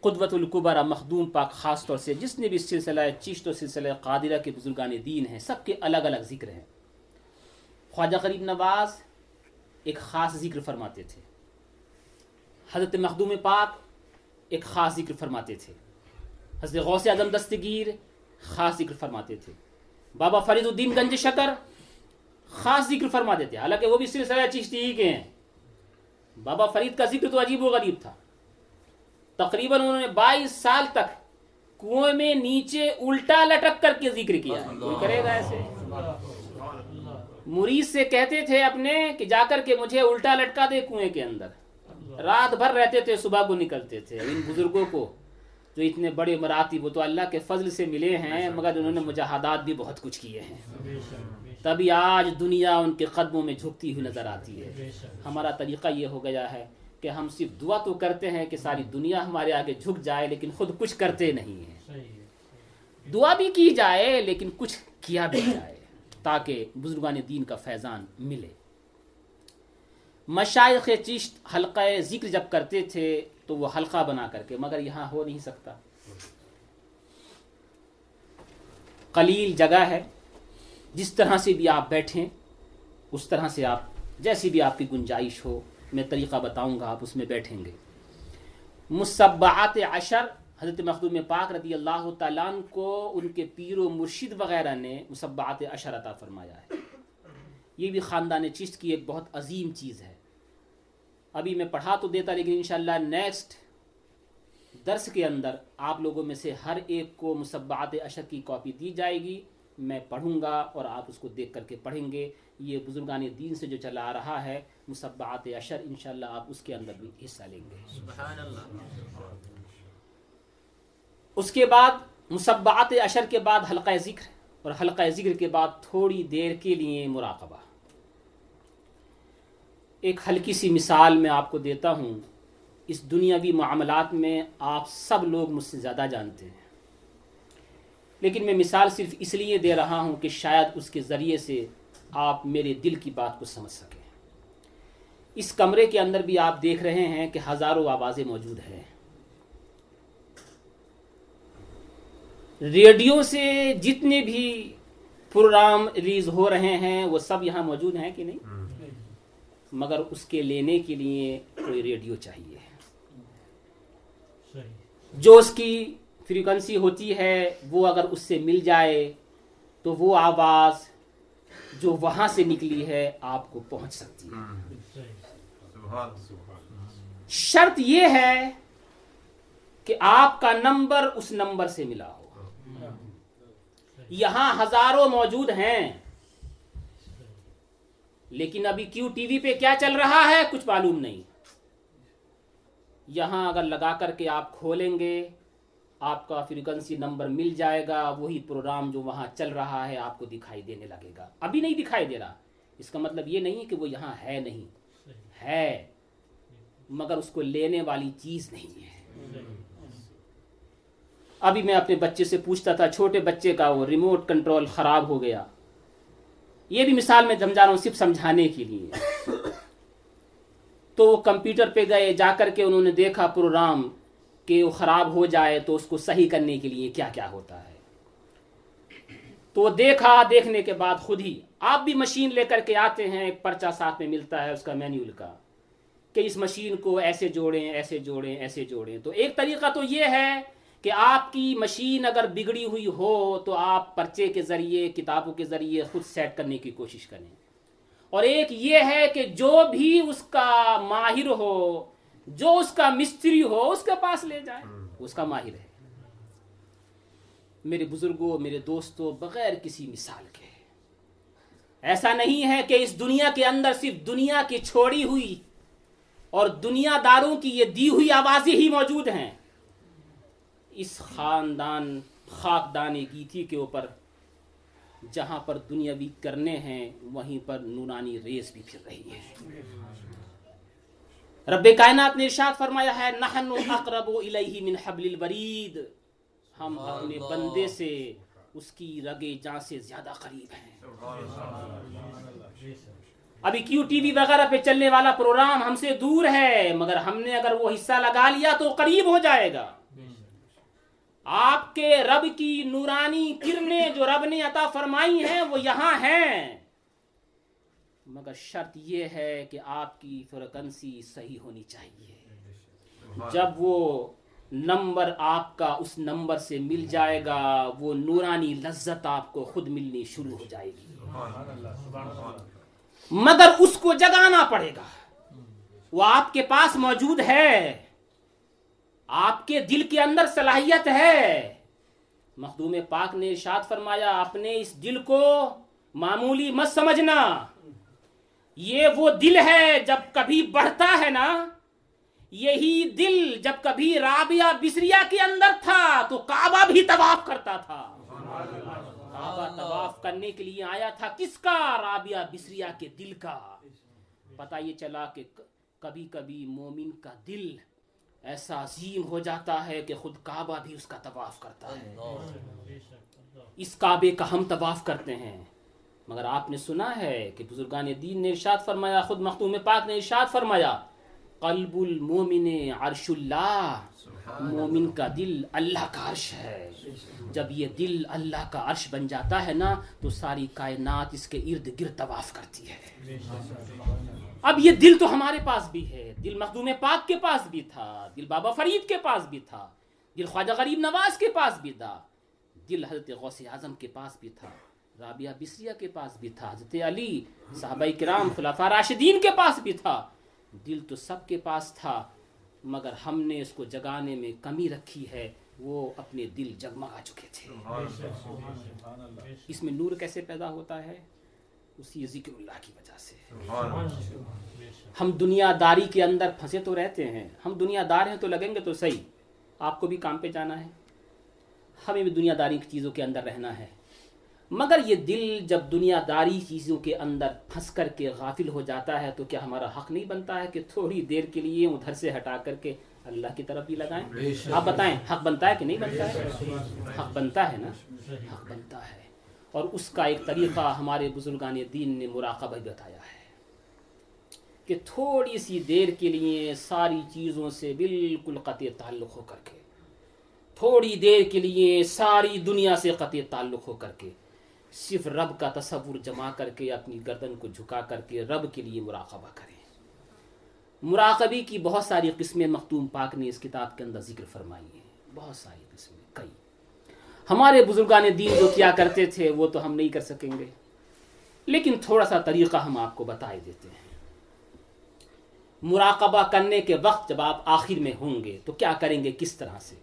قدوت القبرا مخدوم پاک خاص طور سے، جس نے بھی سلسلہ چشت و سلسلہ قادرہ کے بزرگان دین ہیں، سب کے الگ الگ ذکر ہیں۔ خواجہ غریب نواز ایک خاص ذکر فرماتے تھے۔ حضرت مخدوم پاک ایک خاص ذکر فرماتے تھے۔ حضرت غوث اعظم دستگیر خاص ذکر فرماتے تھے۔ بابا فرید الدین گنج شکر خاص ذکر فرماتے تھے۔ حالانکہ وہ بھی سلسلہ چشتی ہی کے ہیں۔ بابا فرید کا ذکر تو عجیب و غریب تھا۔ تقریباً انہوں نے بائیس سال تک کنویں میں نیچے الٹا لٹک کر کے ذکر کیا۔ کوئی کرے گا ایسے؟ مرید سے کہتے تھے اپنے کہ جا کر کے مجھے الٹا لٹکا دے کنویں کے اندر۔ رات بھر رہتے تھے صبح کو نکلتے تھے۔ ان بزرگوں کو جو اتنے بڑے مراتب وہ تو اللہ کے فضل سے ملے ہیں مگر انہوں نے مجاہدات بھی بہت کچھ کیے ہیں۔ تبھی آج دنیا ان کے قدموں میں جھکتی ہوئی نظر آتی ہے۔ ہمارا طریقہ یہ ہو گیا ہے کہ ہم صرف دعا تو کرتے ہیں کہ ساری دنیا ہمارے آگے جھک جائے لیکن خود کچھ کرتے نہیں ہیں۔ دعا بھی کی جائے لیکن کچھ کیا بھی جائے تاکہ بزرگان دین کا فیضان ملے۔ مشائق چشت حلقہ ذکر جب کرتے تھے تو وہ حلقہ بنا کر کے مگر یہاں ہو نہیں سکتا۔ قلیل جگہ ہے جس طرح سے بھی آپ بیٹھیں اس طرح سے آپ جیسی بھی آپ کی گنجائش ہو میں طریقہ بتاؤں گا، آپ اس میں بیٹھیں گے۔ مصبعات عشر، حضرت مخدوم پاک رضی اللہ تعالیٰ کو ان کے پیر و مرشد وغیرہ نے مصبعات عشر عطا فرمایا ہے۔ یہ بھی خاندان چشت کی ایک بہت عظیم چیز ہے۔ ابھی میں پڑھا تو دیتا لیکن انشاءاللہ نیکسٹ درس کے اندر آپ لوگوں میں سے ہر ایک کو مصبعات اشر کی کاپی دی جائے گی۔ میں پڑھوں گا اور آپ اس کو دیکھ کر کے پڑھیں گے۔ یہ بزرگان دین سے جو چلا آ رہا ہے مصبعات اشر انشاءاللہ آپ اس کے اندر بھی حصہ لیں گے۔ سبحان اللہ اس کے بعد مصبعات اشر کے بعد حلقہ ذکر اور حلقہ ذکر کے بعد تھوڑی دیر کے لیے مراقبہ۔ ایک ہلکی سی مثال میں آپ کو دیتا ہوں۔ اس دنیاوی معاملات میں آپ سب لوگ مجھ سے زیادہ جانتے ہیں۔ لیکن میں مثال صرف اس لیے دے رہا ہوں کہ شاید اس کے ذریعے سے آپ میرے دل کی بات کو سمجھ سکیں۔ اس کمرے کے اندر بھی آپ دیکھ رہے ہیں کہ ہزاروں آوازیں موجود ہیں۔ ریڈیو سے جتنے بھی پروگرام ریلیز ہو رہے ہیں وہ سب یہاں موجود ہیں کہ نہیں؟ مگر اس کے لینے کے لیے کوئی ریڈیو چاہیے۔ جو اس کی فریکوینسی ہوتی ہے وہ اگر اس سے مل جائے تو وہ آواز جو وہاں سے نکلی ہے آپ کو پہنچ سکتی ہے۔ شرط یہ ہے کہ آپ کا نمبر اس نمبر سے ملا ہو۔ یہاں ہزاروں موجود ہیں لیکن ابھی کیو ٹی وی پہ کیا چل رہا ہے کچھ معلوم نہیں۔ یہاں اگر لگا کر کے آپ کھولیں گے آپ کا فریکوینسی نمبر مل جائے گا، وہی پروگرام جو وہاں چل رہا ہے، آپ کو دکھائی دینے لگے گا۔ ابھی نہیں دکھائی دے رہا۔ اس کا مطلب یہ نہیں کہ وہ یہاں ہے نہیں۔ ہے، مگر اس کو لینے والی چیز نہیں ہے۔ ابھی میں اپنے بچے سے پوچھتا تھا، چھوٹے بچے کا وہ ریموٹ کنٹرول خراب ہو گیا۔ یہ بھی مثال میں سمجھا رہا ہوں صرف سمجھانے کے لیے۔ تو وہ کمپیوٹر پہ گئے، جا کر کے انہوں نے دیکھا پروگرام کہ وہ خراب ہو جائے تو اس کو صحیح کرنے کے لیے کیا کیا ہوتا ہے۔ تو وہ دیکھا، دیکھنے کے بعد خود ہی آپ بھی مشین لے کر کے آتے ہیں، ایک پرچہ ساتھ میں ملتا ہے اس کا مینیول کا کہ اس مشین کو ایسے جوڑیں ایسے جوڑیں ایسے جوڑیں۔ تو ایک طریقہ تو یہ ہے کہ آپ کی مشین اگر بگڑی ہوئی ہو تو آپ پرچے کے ذریعے، کتابوں کے ذریعے خود سیٹ کرنے کی کوشش کریں۔ اور ایک یہ ہے کہ جو بھی اس کا ماہر ہو جو اس کا مستری ہو اس کے پاس لے جائے۔ اس کا ماہر ہے۔ میرے بزرگوں میرے دوستوں بغیر کسی مثال کے۔ ایسا نہیں ہے کہ اس دنیا کے اندر صرف دنیا کی چھوڑی ہوئی اور دنیا داروں کی یہ دی ہوئی آوازیں ہی موجود ہیں۔ اس خاندان خاکدان گیتی کے اوپر جہاں پر دنیاوی کرنے ہیں وہیں پر نورانی ریس بھی پھر رہی ہے۔ رب کائنات نے ارشاد فرمایا ہے نحن اقرب الیہ من حبل الورید۔ ہم اپنے بندے سے اس کی رگے جان سے زیادہ قریب ہیں۔ ابھی کیو ٹی وی وغیرہ پہ چلنے والا پروگرام ہم سے دور ہے مگر ہم نے اگر وہ حصہ لگا لیا تو قریب ہو جائے گا۔ آپ کے رب کی نورانی کرنیں جو رب نے عطا فرمائی ہیں وہ یہاں ہیں۔ مگر شرط یہ ہے کہ آپ کی فریکوینسی صحیح ہونی چاہیے۔ جب وہ نمبر آپ کا اس نمبر سے مل جائے گا وہ نورانی لذت آپ کو خود ملنی شروع ہو جائے گی۔ مگر اس کو جگانا پڑے گا۔ وہ آپ کے پاس موجود ہے۔ آپ کے دل کے اندر صلاحیت ہے۔ مخدوم پاک نے ارشاد فرمایا اپنے اس دل کو معمولی مت سمجھنا۔ یہ وہ دل ہے جب کبھی بڑھتا ہے نا یہی دل جب کبھی رابعہ بسریا کے اندر تھا تو کعبہ بھی طواف کرتا تھا۔ کعبہ طواف کرنے کے لیے آیا تھا کس کا؟ رابعہ بسریا کے دل کا۔ پتا یہ چلا کہ کبھی کبھی مومن کا دل ایسا عظیم ہو جاتا ہے کہ خود کعبہ بھی اس کا طواف کرتا ہے۔ اس کعبے کا ہم طواف کرتے ہیں۔ مگر آپ نے سنا ہے کہ بزرگان دین نے ارشاد فرمایا خود مختوم پاک نے ارشاد فرمایا قلب المومن عرش اللہ مومن کا دل اللہ کا عرش ہے۔ جب یہ دل اللہ کا عرش بن جاتا ہے نا تو ساری کائنات اس کے ارد گرد طواف کرتی ہے۔ اب یہ دل تو ہمارے پاس بھی ہے۔ دل مخدوم پاک کے پاس بھی تھا دل بابا فرید کے پاس بھی تھا۔ دل خواجہ غریب نواز کے پاس بھی تھا۔ دل حضرت غوث اعظم کے پاس بھی تھا۔ رابعہ بسریہ کے پاس بھی تھا، حضرت علی، صحابہ کرام، خلافہ راشدین کے پاس بھی تھا۔ دل تو سب کے پاس تھا، مگر ہم نے اس کو جگانے میں کمی رکھی ہے۔ وہ اپنے دل جگمگا چکے تھے۔ اس میں نور کیسے پیدا ہوتا ہے؟ اسی ذکر اللہ کی وجہ سے۔ ہم دنیا داری کے اندر پھنسے تو رہتے ہیں۔ ہم دنیا دار ہیں تو لگیں گے تو صحیح۔ آپ کو بھی کام پہ جانا ہے۔ ہمیں بھی دنیا داری کی چیزوں کے اندر رہنا ہے۔ مگر یہ دل جب دنیا داری چیزوں کے اندر پھنس کر کے غافل ہو جاتا ہے تو کیا ہمارا حق نہیں بنتا ہے کہ تھوڑی دیر کے لیے ادھر سے ہٹا کر کے اللہ کی طرف بھی لگائیں؟ آپ بتائیں حق بنتا ہے کہ نہیں بنتا ہے؟ حق بنتا ہے نا؟ حق بنتا ہے۔ اور اس کا ایک طریقہ ہمارے بزرگان دین نے مراقبہ بتایا ہے کہ تھوڑی سی دیر کے لیے ساری چیزوں سے بالکل قطع تعلق ہو کر کے تھوڑی دیر کے لیے ساری دنیا سے قطع تعلق ہو کر کے صرف رب کا تصور جما کر کے اپنی گردن کو جھکا کر کے رب کے لیے مراقبہ کریں۔ مراقبی کی بہت ساری قسمیں مختوم پاک نے اس کتاب کے اندر ذکر فرمائی ہیں۔ بہت ساری قسمیں، کئی۔ ہمارے بزرگان دین جو کیا کرتے تھے، وہ تو ہم نہیں کر سکیں گے۔ لیکن تھوڑا سا طریقہ ہم آپ کو بتائے دیتے ہیں۔ مراقبہ کرنے کے وقت جب آپ آخر میں ہوں گے، تو کیا کریں گے؟ کس طرح سے؟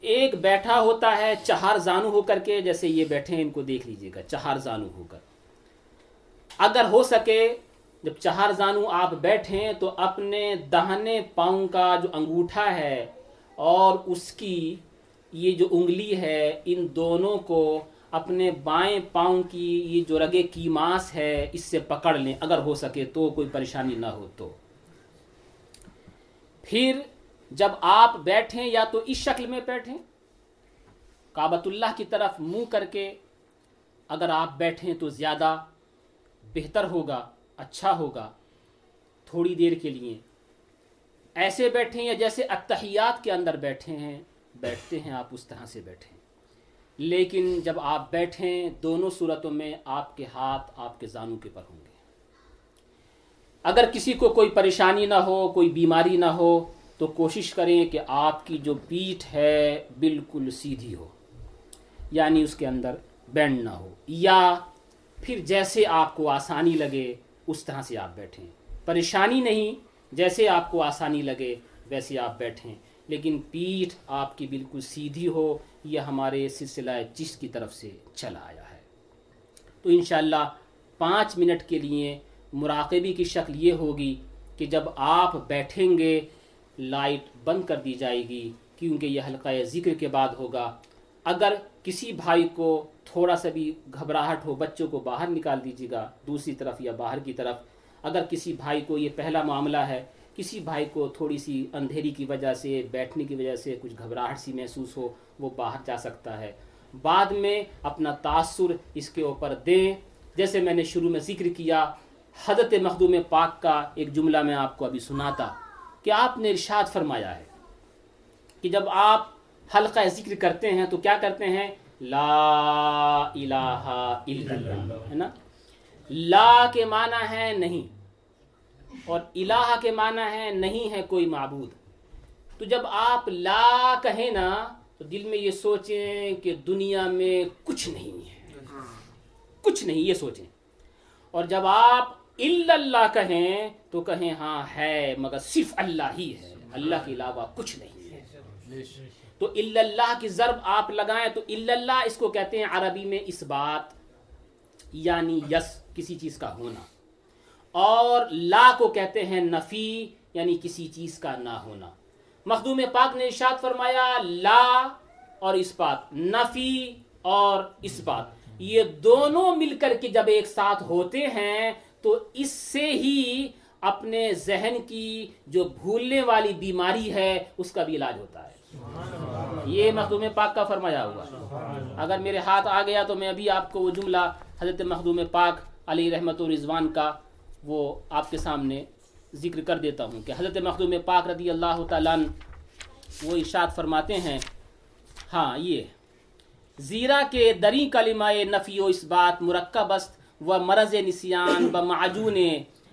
ایک بیٹھا ہوتا ہے چہار زانو ہو کر کے، جیسے یہ بیٹھے ہیں، ان کو دیکھ لیجیے گا، چہار زانو ہو کر۔ اگر ہو سکے، جب چہار زانو آپ بیٹھیں تو اپنے دہنے پاؤں کا جو انگوٹھا ہے اور اس کی یہ جو انگلی ہے، ان دونوں کو اپنے بائیں پاؤں کی یہ جو رگے کی ماس ہے، اس سے پکڑ لیں۔ اگر ہو سکے تو کوئی پریشانی نہ ہو تو۔ پھر جب آپ بیٹھیں یا تو اس شکل میں بیٹھیں، کعبۃ اللہ کی طرف منہ کر کے اگر آپ بیٹھیں تو زیادہ بہتر ہوگا اچھا ہوگا، تھوڑی دیر کے لیے۔ ایسے بیٹھیں یا جیسے اتحیات کے اندر بیٹھے ہیں، بیٹھتے ہیں آپ اس طرح سے بیٹھیں۔ لیکن جب آپ بیٹھیں، دونوں صورتوں میں آپ کے ہاتھ آپ کے زانوں کے پر ہوں گے۔ اگر کسی کو کوئی پریشانی نہ ہو، کوئی بیماری نہ ہو تو کوشش کریں کہ آپ کی جو پیٹھ ہے بالکل سیدھی ہو یعنی اس کے اندر بینڈ نہ ہو، یا پھر جیسے آپ کو آسانی لگے اس طرح سے آپ بیٹھیں۔ پریشانی نہیں، جیسے آپ کو آسانی لگے ویسے آپ بیٹھیں۔ لیکن پیٹھ آپ کی بالکل سیدھی ہو، یہ ہمارے سلسلہ جس کی طرف سے چلا آیا ہے۔ تو انشاءاللہ پانچ منٹ کے لیے مراقبی کی شکل یہ ہوگی کہ جب آپ بیٹھیں گے لائٹ بند کر دی جائے گی، کیونکہ یہ حلقہ ذکر کے بعد ہوگا۔ اگر کسی بھائی کو تھوڑا سا بھی گھبراہٹ ہو، بچوں کو باہر نکال دیجیے گا، دوسری طرف یا باہر کی طرف۔ اگر کسی بھائی کو یہ پہلا معاملہ ہے، کسی بھائی کو تھوڑی سی اندھیری کی وجہ سے، بیٹھنے کی وجہ سے کچھ گھبراہٹ سی محسوس ہو، وہ باہر جا سکتا ہے۔ بعد میں اپنا تاثر اس کے اوپر دیں۔ جیسے میں نے شروع میں ذکر کیا، حضرت مخدوم پاک کا ایک جملہ میں آپ کو ابھی سناتا۔ کہ آپ نے ارشاد فرمایا ہے کہ جب آپ حلقہ ذکر کرتے ہیں تو کیا کرتے ہیں؟ لا الہ الا اللہ ہے نا؟ لا کے معنی ہے نہیں اور الہ کے معنی ہے نہیں ہے کوئی معبود۔ تو جب آپ لا کہیں نا تو دل میں یہ سوچیں کہ دنیا میں کچھ نہیں ہے۔ کچھ نہیں یہ سوچیں۔ اور جب آپ اللہ کہیں تو کہیں ہاں ہے، مگر صرف اللہ ہی ہے۔ اللہ کے علاوہ کچھ نہیں ہے۔ تو اللہ کی ضرب آپ لگائیں تو اللہ اس کو کہتے ہیں عربی میں اس بات یعنی یس، کسی چیز کا ہونا۔ اور لا کو کہتے ہیں نفی یعنی کسی چیز کا نہ ہونا۔ مخدوم پاک نے ارشاد فرمایا، لا اور اس بات، نفی اور اس بات۔ یہ دونوں مل کر کے جب ایک ساتھ ہوتے ہیں تو اس سے ہی اپنے ذہن کی جو بھولنے والی بیماری ہے، اس کا بھی علاج ہوتا ہے۔ یہ مخدوم پاک کا فرمایا ہوا۔ اگر میرے ہاتھ آ گیا تو میں ابھی آپ کو وہ جملہ حضرت مخدوم پاک علی رحمت و رضوان کا وہ آپ کے سامنے ذکر کر دیتا ہوں کہ حضرت مخدوم پاک رضی اللہ تعالیٰ وہ ارشاد فرماتے ہیں۔ ہاں یہ۔ زیرا کے دری کلمہ نفی و اس بات مرکب است و مرض نسیان ب معجون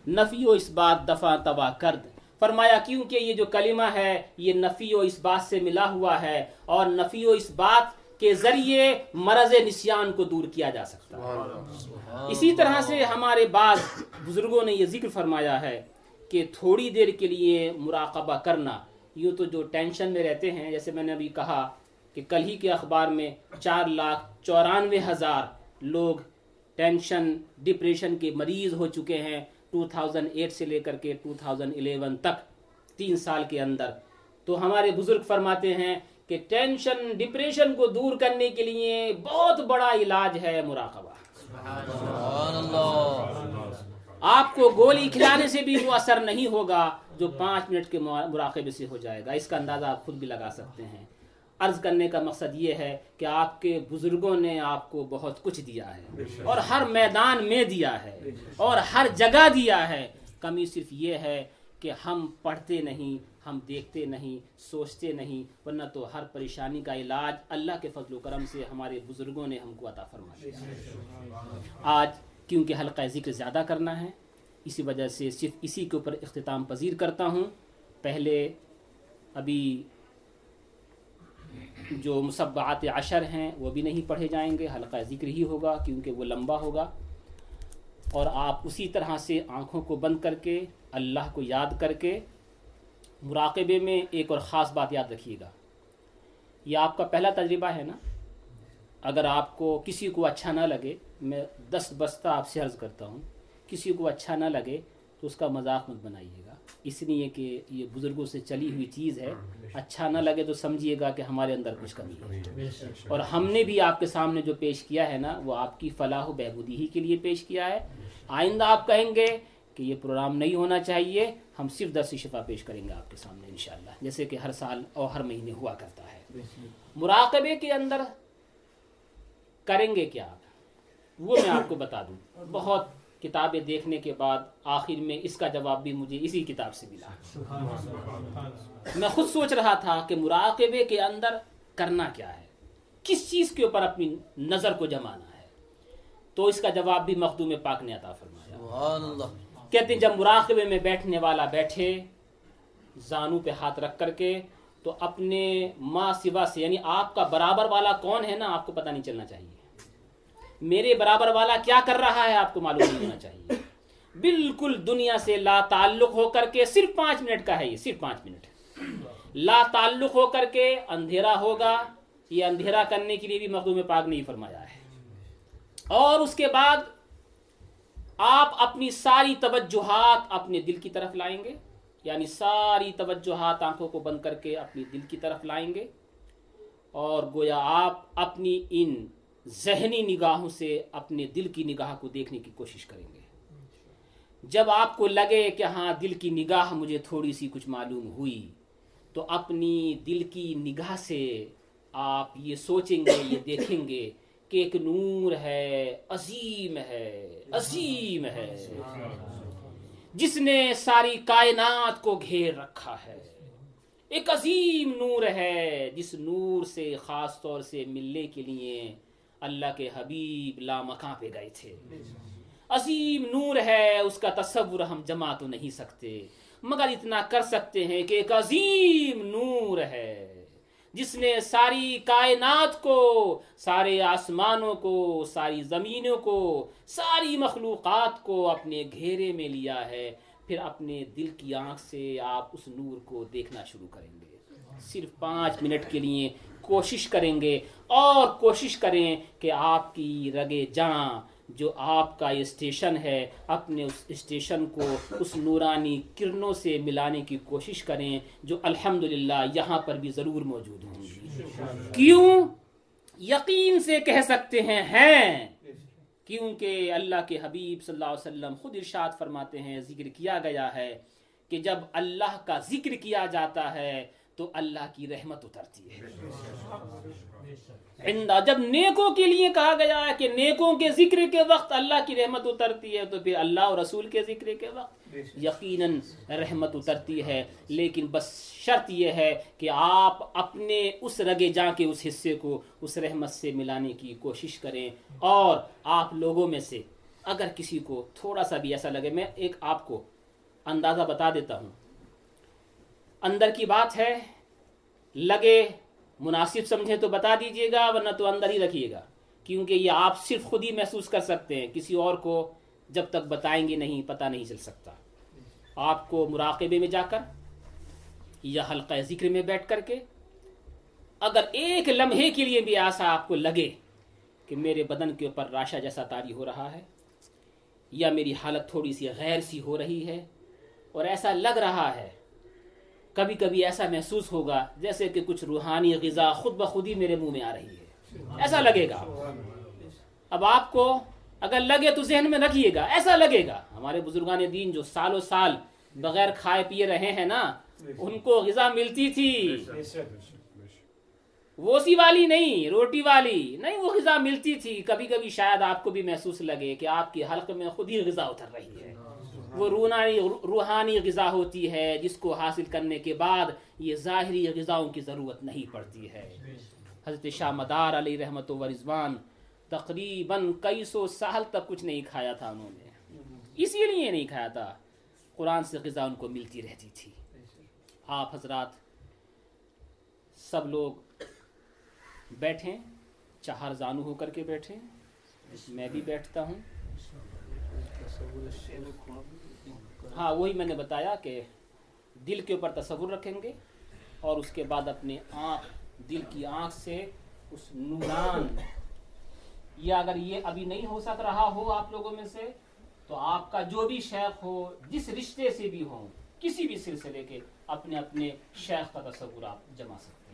نفی و اس بات دفع تباہ کرد۔ فرمایا کیونکہ یہ جو کلمہ ہے یہ نفی و اس بات سے ملا ہوا ہے اور نفی و اس بات کے ذریعے مرض نسیان کو دور کیا جا سکتا ہے۔ اسی طرح سے ہمارے بعض بزرگوں نے یہ ذکر فرمایا ہے کہ تھوڑی دیر کے لیے مراقبہ کرنا یوں تو جو ٹینشن میں رہتے ہیں جیسے میں نے ابھی کہا کہ کل ہی کے اخبار میں چار لاکھ چورانوے ہزار لوگ ٹینشن ڈپریشن کے مریض ہو چکے ہیں 2008 سے لے کر کے 2011 تک تین سال کے اندر۔ تو ہمارے بزرگ فرماتے ہیں کہ ٹینشن ڈپریشن کو دور کرنے کے لیے بہت بڑا علاج ہے مراقبہ۔ سبحان اللہ۔ آپ کو گولی کھلانے سے بھی وہ اثر نہیں ہوگا جو پانچ منٹ کے مراقبے سے ہو جائے گا۔ اس کا اندازہ آپ خود بھی لگا سکتے ہیں۔ عرض کرنے کا مقصد یہ ہے کہ آپ کے بزرگوں نے آپ کو بہت کچھ دیا ہے اور ہر میدان میں دیا ہے اور ہر جگہ دیا ہے۔ کمی صرف یہ ہے کہ ہم پڑھتے نہیں ہم دیکھتے نہیں سوچتے نہیں ورنہ تو ہر پریشانی کا علاج اللہ کے فضل و کرم سے ہمارے بزرگوں نے ہم کو عطا فرما دیا۔ آج کیونکہ حلقہ ذکر زیادہ کرنا ہے اسی وجہ سے صرف اسی کے اوپر اختتام پذیر کرتا ہوں۔ پہلے ابھی جو مصبعات عشر ہیں، وہ بھی نہیں پڑھے جائیں گے۔ حلقہ ذکر ہی ہوگا کیونکہ وہ لمبا ہوگا۔ اور آپ اسی طرح سے آنکھوں کو بند کر کے، اللہ کو یاد کر کے مراقبے میں ایک اور خاص بات یاد رکھیے گا۔ یہ آپ کا پہلا تجربہ ہے نا؟ اگر آپ کو کسی کو اچھا نہ لگے، میں دس بستہ آپ سے عرض کرتا ہوں، کسی کو اچھا نہ لگے تو اس کا مذاق مت بنائیے۔ گا اس لیے کہ یہ بزرگوں سے چلی ہوئی چیز ہے۔ اچھا نہ لگے تو سمجھیے گا کہ ہمارے اندر کچھ کمی ہے۔ اور ہم نے بھی آپ کے سامنے جو پیش کیا ہے نا وہ آپ کی فلاح و بہبودی ہی کے لیے پیش کیا ہے۔ آئندہ آپ کہیں گے کہ یہ پروگرام نہیں ہونا چاہیے ہم صرف درس شفا پیش کریں گے آپ کے سامنے انشاءاللہ جیسے کہ ہر سال اور ہر مہینے ہوا کرتا ہے۔ مراقبے کے اندر کریں گے کیا آپ؟ وہ میں آپ کو بتا دوں۔ بہت کتابیں دیکھنے کے بعد آخر میں اس کا جواب بھی مجھے اسی کتاب سے ملا۔ میں خود سوچ رہا تھا کہ مراقبے کے اندر کرنا کیا ہے؟ کس چیز کے اوپر اپنی نظر کو جمانا ہے؟ تو اس کا جواب بھی مخدوم پاک نے عطا فرمایا۔ کہتے ہیں جب مراقبے میں بیٹھنے والا بیٹھے زانو پہ ہاتھ رکھ کر کے تو اپنے ماں سوا سے یعنی آپ کا برابر والا کون ہے نا آپ کو پتہ نہیں چلنا چاہیے۔ میرے برابر والا کیا کر رہا ہے آپ کو معلوم نہیں ہونا چاہیے۔ بالکل دنیا سے لا تعلق ہو کر کے صرف پانچ منٹ کا ہے یہ، صرف پانچ منٹ۔ لا تعلق ہو کر کے اندھیرا ہوگا، یہ اندھیرا کرنے کے لیے بھی مخدوم پاک نے ہی فرمایا ہے۔ اور اس کے بعد آپ اپنی ساری توجہات اپنے دل کی طرف لائیں گے یعنی ساری توجہات آنکھوں کو بند کر کے اپنی دل کی طرف لائیں گے۔ اور گویا آپ اپنی ان ذہنی نگاہوں سے اپنے دل کی نگاہ کو دیکھنے کی کوشش کریں گے۔ جب آپ کو لگے کہ ہاں دل کی نگاہ مجھے تھوڑی سی کچھ معلوم ہوئی، تو اپنی دل کی نگاہ سے آپ یہ سوچیں گے، یہ دیکھیں گے کہ ایک نور ہے، عظیم ہے عظیم ہے۔ جس نے ساری کائنات کو گھیر رکھا ہے۔ ایک عظیم نور ہے، جس نور سے، خاص طور سے ملنے کے لیے اللہ کے حبیب لامکاں پہ گئے تھے۔ عظیم نور ہے، اس کا تصور ہم جما تو نہیں سکتے۔ مگر اتنا کر سکتے ہیں کہ ایک عظیم نور ہے۔ جس نے ساری کائنات کو، سارے آسمانوں کو، ساری زمینوں کو، ساری مخلوقات کو اپنے گھیرے میں لیا ہے۔ پھر اپنے دل کی آنکھ سے آپ اس نور کو دیکھنا شروع کریں گے۔ صرف پانچ منٹ کے لیے کوشش کریں گے۔ اور کوشش کریں کہ آپ کی رگے جاں جو آپ کا اسٹیشن ہے، اپنے اس اسٹیشن کو اس نورانی کرنوں سے ملانے کی کوشش کریں جو الحمدللہ یہاں پر بھی ضرور موجود ہوں گی۔ کیوں؟ یقین سے کہہ سکتے ہیں ہیں۔ کیونکہ اللہ کے حبیب صلی اللہ علیہ وسلم خود ارشاد فرماتے ہیں، ذکر کیا گیا ہے کہ جب اللہ کا ذکر کیا جاتا ہے تو اللہ کی رحمت اترتی ہے۔ جب نیکوں کے لیے کہا گیا ہے کہ نیکوں کے ذکر کے وقت اللہ کی رحمت اترتی ہے، تو پھر اللہ اور رسول کے ذکر کے وقت یقیناً رحمت اترتی ہے۔ لیکن بس شرط یہ ہے کہ آپ اپنے اس رگے جا کے اس حصے کو، اس رحمت سے ملانے کی کوشش کریں۔ اور آپ لوگوں میں سے اگر کسی کو تھوڑا سا بھی ایسا لگے، میں ایک آپ کو اندازہ بتا دیتا ہوں۔ اندر کی بات ہے، لگے مناسب سمجھے تو بتا دیجیے گا، ورنہ تو اندر ہی رکھیے گا۔ کیونکہ یہ آپ صرف خود ہی محسوس کر سکتے ہیں، کسی اور کو جب تک بتائیں گے نہیں، پتہ نہیں چل سکتا۔ آپ کو مراقبے میں جا کر یا حلقہ ذکر میں بیٹھ کر کے اگر ایک لمحے کے لیے بھی ایسا آپ کو لگے کہ میرے بدن کے اوپر راشا جیسا تاری ہو رہا ہے، یا میری حالت تھوڑی سی غیر سی ہو رہی ہے اور ایسا لگ رہا ہے کبھی کبھی ایسا محسوس ہوگا جیسے کہ کچھ روحانی غذا خود بخود ہی میرے منہ میں آ رہی ہے۔ ایسا لگے گا۔ اب آپ کو اگر لگے تو ذہن میں رکھیے گا۔ ایسا لگے گا۔ ہمارے بزرگان دین جو سال و سال بغیر کھائے پیے رہے ہیں نا، ان کو غذا ملتی تھی۔ وہ سی والی نہیں، روٹی والی۔ نہیں، وہ غذا ملتی تھی۔ کبھی کبھی شاید آپ کو بھی محسوس لگے کہ آپ کی حلق میں خود ہی غذا اتر رہی ہے۔ وہ روحانی روحانی غذا ہوتی ہے، جس کو حاصل کرنے کے بعد یہ ظاہری غذاؤں کی ضرورت نہیں پڑتی ہے۔ حضرت شاہ مدار علی رحمت و رضوان تقریباً کئی سو سال تک کچھ نہیں کھایا تھا انہوں نے۔ اسی لیے نہیں کھایا تھا۔ قرآن سے غذا ان کو ملتی رہتی تھی۔ آپ حضرات، سب لوگ بیٹھیں، چہار زانو ہو کر کے بیٹھیں۔ میں بھی بیٹھتا ہوں۔ ہاں وہی میں نے بتایا کہ دل کے اوپر تصور رکھیں گے اور اس کے بعد اپنے آنکھ، دل کی آنکھ سے اس نوران یا اگر یہ ابھی نہیں ہو سک رہا ہو آپ لوگوں میں سے، تو آپ کا جو بھی شیخ ہو، جس رشتے سے بھی ہو کسی بھی سلسلے کے اپنے اپنے شیخ کا تصور آپ جما سکتے